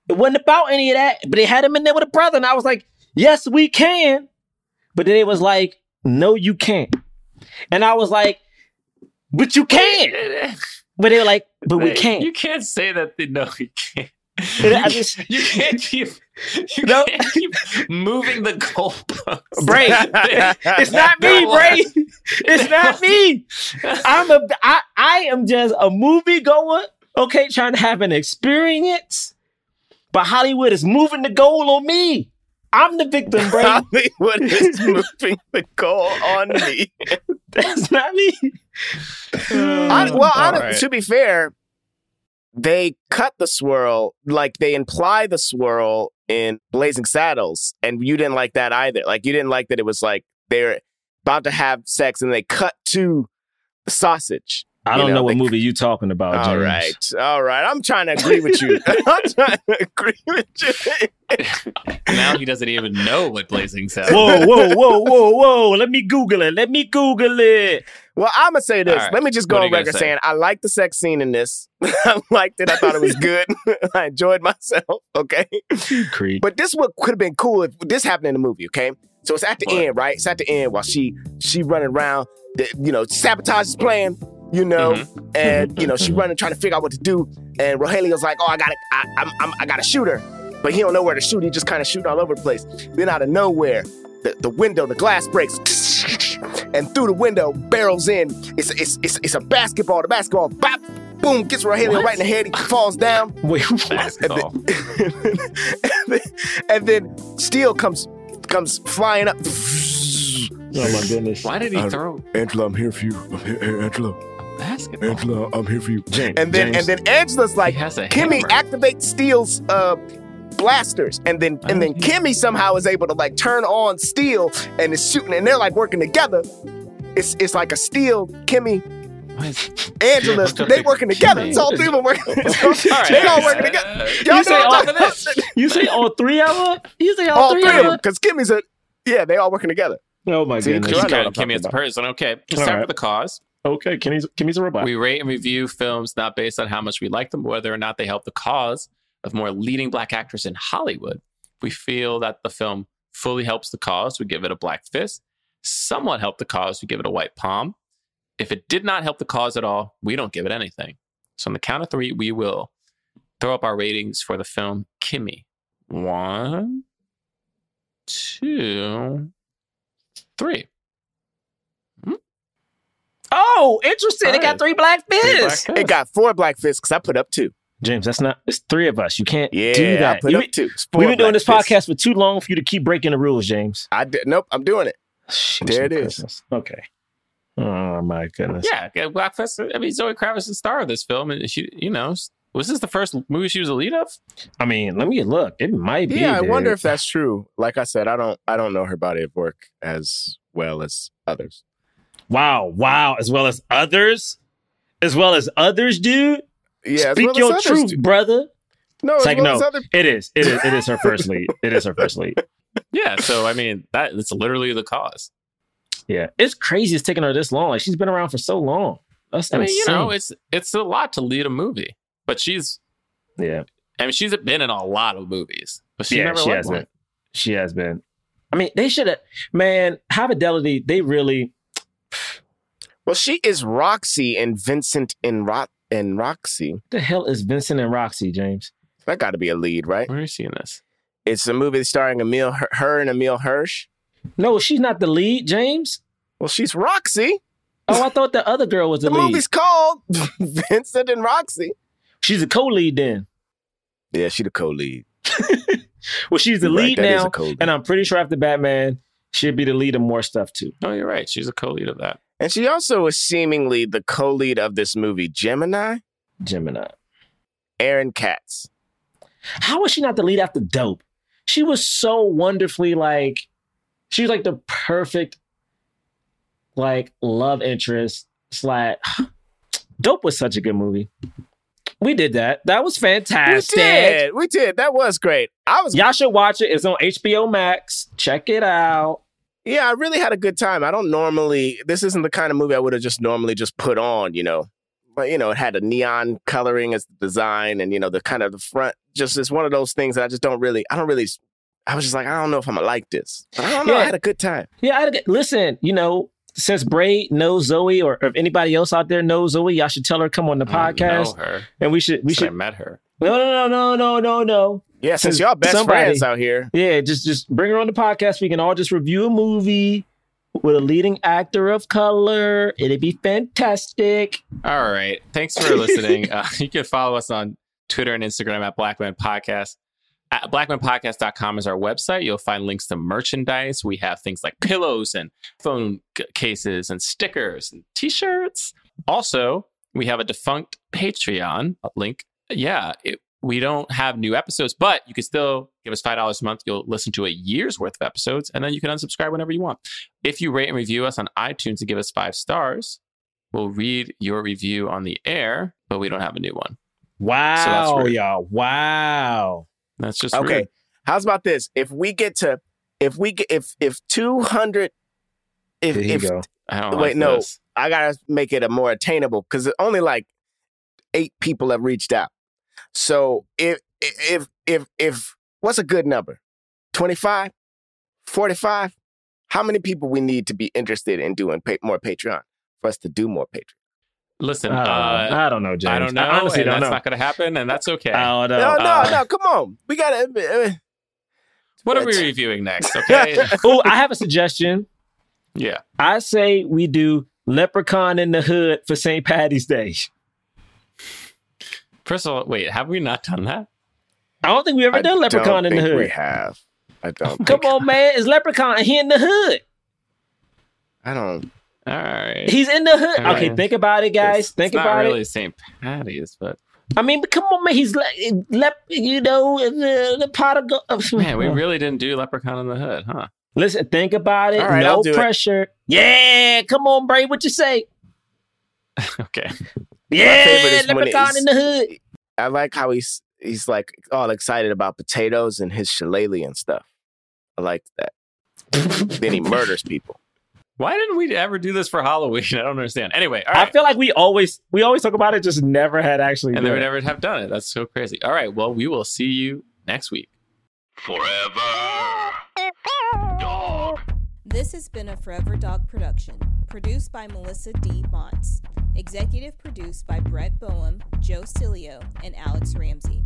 [SPEAKER 2] it wasn't about any of that. But they had him in there with a brother, and I was like, "Yes, we can." But then it was like, "No, you can't," and I was like, "But you can." But they were like, "But we can't."
[SPEAKER 3] You can't say that. They, no, *laughs* you can't. You,
[SPEAKER 2] just-
[SPEAKER 3] can't- you can't keep. *laughs* You
[SPEAKER 2] No.
[SPEAKER 3] can't keep moving the goalposts.
[SPEAKER 2] Bray, *laughs* it's not me, Bray. *laughs* It's not me. I'm a I, I am just a movie goer, okay, trying to have an experience. But Hollywood is moving the goal on me. I'm the victim, Bray.
[SPEAKER 4] Hollywood is moving the goal on me.
[SPEAKER 2] That's not me.
[SPEAKER 4] I, um, well, I
[SPEAKER 3] right.
[SPEAKER 4] to be fair, they cut the swirl, like they imply the swirl in Blazing Saddles, and you didn't like that either. Like you didn't like that it was like they're about to have sex and they cut to sausage.
[SPEAKER 2] I don't know, what
[SPEAKER 4] they-
[SPEAKER 2] movie you talking about,
[SPEAKER 4] All
[SPEAKER 2] James.
[SPEAKER 4] right, all right. I'm trying to agree with you. *laughs* I'm trying to agree with you. *laughs*
[SPEAKER 3] now he doesn't even know what Blazing Saddles.
[SPEAKER 2] Whoa, whoa, whoa, whoa, whoa. Let me Google it. Let me Google it.
[SPEAKER 4] Well, I'm gonna say this.
[SPEAKER 3] All right.
[SPEAKER 4] Let me just go on record
[SPEAKER 3] say?
[SPEAKER 4] saying I like the sex scene in this. *laughs* I liked it. I thought it was good. I enjoyed myself. Okay,
[SPEAKER 2] Creep.
[SPEAKER 4] but this would could have been cool if this happened in the movie. Okay, so it's at the
[SPEAKER 3] What?
[SPEAKER 4] end, right? It's at the end while she she running around. The, you know, sabotage is playing. You know,
[SPEAKER 3] Mm-hmm.
[SPEAKER 4] and you know she running trying to figure out what to do. And Rogelio's like, "Oh, I got to I, I'm, I'm, I got to shoot her," but he don't know where to shoot. He just kind of shooting all over the place. Then out of nowhere, the, the window, the glass breaks, and through the window barrels in. It's it's it's, it's a basketball. The basketball, bop, boom, gets Rogelio
[SPEAKER 3] What?
[SPEAKER 4] right in the head. He falls down, *laughs*
[SPEAKER 2] Wait,
[SPEAKER 4] and
[SPEAKER 3] Basketball.
[SPEAKER 4] then, and then, *laughs* and then Steel comes comes flying up.
[SPEAKER 2] Oh my goodness.
[SPEAKER 3] Why did he
[SPEAKER 4] Uh,
[SPEAKER 3] throw
[SPEAKER 4] Angela, I'm here for you. I'm here, Angela.
[SPEAKER 3] Basketball?
[SPEAKER 4] Angela, I'm here for you.
[SPEAKER 2] James,
[SPEAKER 4] And then
[SPEAKER 2] James.
[SPEAKER 4] and then Angela's like,
[SPEAKER 3] he has
[SPEAKER 4] Kimi
[SPEAKER 3] hammer.
[SPEAKER 4] activates Steel's uh blasters, and then and then Kimi somehow is able to like turn on Steel and is shooting, and they're like working together. It's it's like a Steel Kimi
[SPEAKER 3] Why
[SPEAKER 4] Angela. They working together.
[SPEAKER 3] Kimi.
[SPEAKER 4] It's all three of them working. *laughs*
[SPEAKER 3] All right.
[SPEAKER 4] they all working together. Y'all
[SPEAKER 2] You say all
[SPEAKER 4] what
[SPEAKER 2] of
[SPEAKER 4] talking about?
[SPEAKER 2] you say all three of them? You say all,
[SPEAKER 4] All
[SPEAKER 2] three,
[SPEAKER 4] three
[SPEAKER 2] of
[SPEAKER 4] of
[SPEAKER 2] them?
[SPEAKER 4] them, because Kimi's a yeah. They all working together.
[SPEAKER 2] Oh my
[SPEAKER 4] See,
[SPEAKER 2] goodness.
[SPEAKER 4] Sure, I
[SPEAKER 3] He's
[SPEAKER 4] know what
[SPEAKER 3] counting
[SPEAKER 4] I'm
[SPEAKER 3] Kimi
[SPEAKER 4] talking
[SPEAKER 3] as a
[SPEAKER 4] about.
[SPEAKER 3] person. Okay, let's
[SPEAKER 2] All
[SPEAKER 3] start
[SPEAKER 2] right.
[SPEAKER 3] with the cause.
[SPEAKER 2] Okay, Kimi's, Kimi's a robot.
[SPEAKER 3] We rate and review films not based on how much we like them, whether or not they help the cause of more leading black actors in Hollywood. If we feel that the film fully helps the cause, we give it a black fist. Somewhat help the cause, we give it a white palm. If it did not help the cause at all, we don't give it anything. So on the count of three, we will throw up our ratings for the film Kimi. One, two, three.
[SPEAKER 2] Oh, interesting. It got three black
[SPEAKER 3] Three black
[SPEAKER 2] fists.
[SPEAKER 3] fists.
[SPEAKER 4] It got four black fists because I put up two.
[SPEAKER 2] James, that's not. It's three of us. You can't
[SPEAKER 4] Yeah,
[SPEAKER 2] do
[SPEAKER 4] I
[SPEAKER 2] that.
[SPEAKER 4] put
[SPEAKER 2] You-
[SPEAKER 4] up two.
[SPEAKER 2] We've been doing
[SPEAKER 4] black
[SPEAKER 2] this
[SPEAKER 4] fists.
[SPEAKER 2] podcast for too long for you to keep breaking the rules, James.
[SPEAKER 4] I did. Nope, I'm doing it. There it is.
[SPEAKER 2] Christmas. Okay. Oh my goodness.
[SPEAKER 3] Yeah, yeah, Black Fest. I mean, Zoe Kravitz is the star of this film, and she, you know, was this the first movie she was a lead of?
[SPEAKER 2] I mean, let me look. It might be.
[SPEAKER 4] Yeah, I wonder if that's true. Like I said, I don't. I don't know her body of work as well as others.
[SPEAKER 2] Wow, wow. As well as others, as well as others, dude.
[SPEAKER 4] Yeah,
[SPEAKER 2] Speak
[SPEAKER 4] well
[SPEAKER 2] your
[SPEAKER 4] others
[SPEAKER 2] truth,
[SPEAKER 4] do.
[SPEAKER 2] brother.
[SPEAKER 4] No,
[SPEAKER 2] It's
[SPEAKER 4] as
[SPEAKER 2] like
[SPEAKER 4] well
[SPEAKER 2] no,
[SPEAKER 4] as other.
[SPEAKER 2] it is. It is. It is her first lead. It is her first lead. *laughs*
[SPEAKER 3] Yeah, so I mean, that it's literally the cause.
[SPEAKER 2] Yeah, it's crazy. It's taking her this long. Like she's been around for so long. That's
[SPEAKER 3] I mean, you know, it's it's a lot to lead a movie, but she's,
[SPEAKER 2] yeah.
[SPEAKER 3] I mean, she's been in a lot of movies, but she
[SPEAKER 2] yeah,
[SPEAKER 3] never
[SPEAKER 2] she has
[SPEAKER 3] one.
[SPEAKER 2] been. She has been. I mean, they should have. Man, High Fidelity. They really.
[SPEAKER 4] Well, she is Roxy and Vincent and Rock and Roxy.
[SPEAKER 2] What the hell is Vincent and Roxy, James?
[SPEAKER 4] That got to be a lead, right?
[SPEAKER 3] Where are you seeing this?
[SPEAKER 4] It's a movie starring Emile, her, her and Emile Hirsch.
[SPEAKER 2] No, she's not the lead, James.
[SPEAKER 4] Well, she's Roxy.
[SPEAKER 2] Oh, I thought the other girl was the,
[SPEAKER 4] The *laughs*
[SPEAKER 2] lead.
[SPEAKER 4] The movie's called *laughs* Vincent and Roxy.
[SPEAKER 2] She's a co-lead then.
[SPEAKER 4] Yeah, she the co-lead. *laughs*
[SPEAKER 2] well, she's the
[SPEAKER 4] You're
[SPEAKER 2] lead
[SPEAKER 4] that is a
[SPEAKER 2] now,
[SPEAKER 4] co-lead.
[SPEAKER 2] and I'm pretty sure after Batman, she'll be the lead of more stuff too.
[SPEAKER 3] No, you're right. She's a co-lead of that.
[SPEAKER 4] And she also was seemingly the co-lead of this movie, Gemini.
[SPEAKER 2] Gemini.
[SPEAKER 4] Aaron Katz.
[SPEAKER 2] How was she not the lead after Dope? She was so wonderfully like, she was like the perfect, like love interest. Slash, *gasps* Dope was such a good movie. We did that. That was fantastic.
[SPEAKER 4] We did. We did. That was great. I was
[SPEAKER 2] Y'all should watch it. It's on HBO Max. Check it out.
[SPEAKER 4] Yeah, I really had a good time. I don't normally this isn't the kind of movie I would have just normally just put on, you know. But you know, it had a neon coloring as the design and you know, the kind of the front just it's one of those things that I just don't really I don't really I was just like, I don't know if I'm gonna like this. But I don't know. I had a good time.
[SPEAKER 2] Yeah, I had a good, listen. You know, since Bray knows Zoe, or if anybody else out there knows Zoe, y'all should tell her come on the
[SPEAKER 3] I
[SPEAKER 2] podcast,
[SPEAKER 3] know her.
[SPEAKER 2] and we should we
[SPEAKER 3] Since I
[SPEAKER 2] should.
[SPEAKER 3] met her.
[SPEAKER 2] No, no, no, no, no, no. No.
[SPEAKER 4] Yeah, since
[SPEAKER 2] Since
[SPEAKER 4] y'all best
[SPEAKER 2] somebody-
[SPEAKER 4] friends out here.
[SPEAKER 2] Yeah, just just bring her on the podcast. We can all just review a movie with a leading actor of color. It'd be fantastic.
[SPEAKER 3] All right. Thanks for listening. uh, *laughs* you can follow us on Twitter and Instagram at Blackman Podcast. At blackmenpodcast.com is our website. You'll find links to merchandise. We have things like pillows and phone c- cases and stickers and t-shirts. Also, we have a defunct Patreon link. Yeah, it, we don't have new episodes, but you can still give us $5 a month. You'll listen to a year's worth of episodes, and then you can unsubscribe whenever you want. If you rate and review us on iTunes and give us five stars, we'll read your review on the air, but we don't have a new one.
[SPEAKER 2] Wow,
[SPEAKER 3] rude.
[SPEAKER 2] y'all. Wow.
[SPEAKER 3] That's just
[SPEAKER 4] Okay.
[SPEAKER 3] rude.
[SPEAKER 4] How's about this? If we get to if we get if if two hundred if if
[SPEAKER 2] go.
[SPEAKER 3] I don't
[SPEAKER 4] wait,
[SPEAKER 3] like
[SPEAKER 4] no,
[SPEAKER 3] this.
[SPEAKER 4] I gotta make it a more attainable because only like eight people have reached out. So if if if if what's a good number? 25? 45? How many people we need to be interested in doing pa- more Patreon for us to do more Patreon?
[SPEAKER 3] Listen,
[SPEAKER 2] I don't,
[SPEAKER 3] uh,
[SPEAKER 2] know. I don't know, James.
[SPEAKER 3] I don't know,
[SPEAKER 2] honestly
[SPEAKER 3] and
[SPEAKER 2] don't
[SPEAKER 3] that's
[SPEAKER 2] know.
[SPEAKER 3] not going to happen, and that's okay.
[SPEAKER 2] I don't
[SPEAKER 4] No,
[SPEAKER 2] know.
[SPEAKER 4] no,
[SPEAKER 3] uh,
[SPEAKER 4] no, come on. We gotta uh,
[SPEAKER 3] what are we reviewing next? *laughs* Okay,
[SPEAKER 2] oh, I have a suggestion.
[SPEAKER 3] yeah.
[SPEAKER 2] I say we do Leprechaun in the Hood for St. Patty's Day.
[SPEAKER 3] First of all, wait, have we not done that?
[SPEAKER 2] I don't think we ever
[SPEAKER 4] I
[SPEAKER 2] done Leprechaun
[SPEAKER 4] don't
[SPEAKER 2] in the
[SPEAKER 4] Hood. We have. I don't.
[SPEAKER 2] Come
[SPEAKER 4] think-
[SPEAKER 2] on, *laughs* man. It's Leprechaun. He in the hood.
[SPEAKER 4] I don't.
[SPEAKER 3] All right.
[SPEAKER 2] He's in the hood.
[SPEAKER 3] All
[SPEAKER 2] Okay,
[SPEAKER 3] right.
[SPEAKER 2] think about it, guys.
[SPEAKER 3] It's-
[SPEAKER 2] think
[SPEAKER 3] it's
[SPEAKER 2] about
[SPEAKER 3] not
[SPEAKER 2] it.
[SPEAKER 3] really St. Patty's, but
[SPEAKER 2] I mean, but come on, man. He's like, lep, you know, the, the pot of gold.
[SPEAKER 3] Oh, man, we really didn't do Leprechaun in the Hood, huh?
[SPEAKER 2] Listen, think about it.
[SPEAKER 4] All right,
[SPEAKER 2] no
[SPEAKER 4] I'll do it.
[SPEAKER 2] pressure. Yeah, come on, Bray. What you say? *laughs*
[SPEAKER 3] okay.
[SPEAKER 2] Yeah,
[SPEAKER 4] favorite is when
[SPEAKER 2] Leprechaun in the hood.
[SPEAKER 4] I like how he's he's like all excited about potatoes and his shillelagh and stuff. I like that. then he *laughs* murders people.
[SPEAKER 3] Why didn't we ever do this for Halloween? *laughs* I don't understand. Anyway, all
[SPEAKER 2] I feel like we always we always talk about it, just never had actually.
[SPEAKER 3] and they
[SPEAKER 2] done
[SPEAKER 3] would
[SPEAKER 2] it.
[SPEAKER 3] never have done it. That's so crazy. All right. Well, we will see you next week. Forever Dog.
[SPEAKER 12] This has been a Forever Dog production, produced by Melisa D. Monts, executive produced by Brett Boham, Joe Cilio, and Alex Ramsey.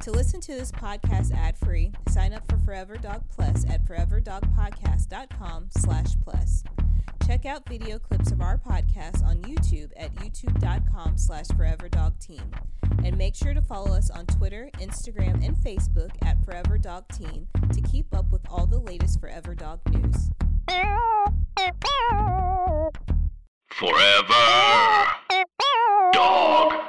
[SPEAKER 12] To listen to this podcast ad-free, sign up for Forever Dog Plus at foreverdogpodcast.com slash plus. Check out video clips of our podcast on YouTube at youtube.com slash foreverdogteam. And make sure to follow us on Twitter, Instagram, and Facebook at Forever Dog Team to keep up with all the latest Forever Dog news. Forever Dog.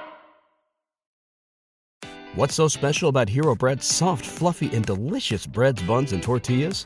[SPEAKER 13] What's so special about Hero Bread's soft, fluffy, and delicious breads, buns, and tortillas?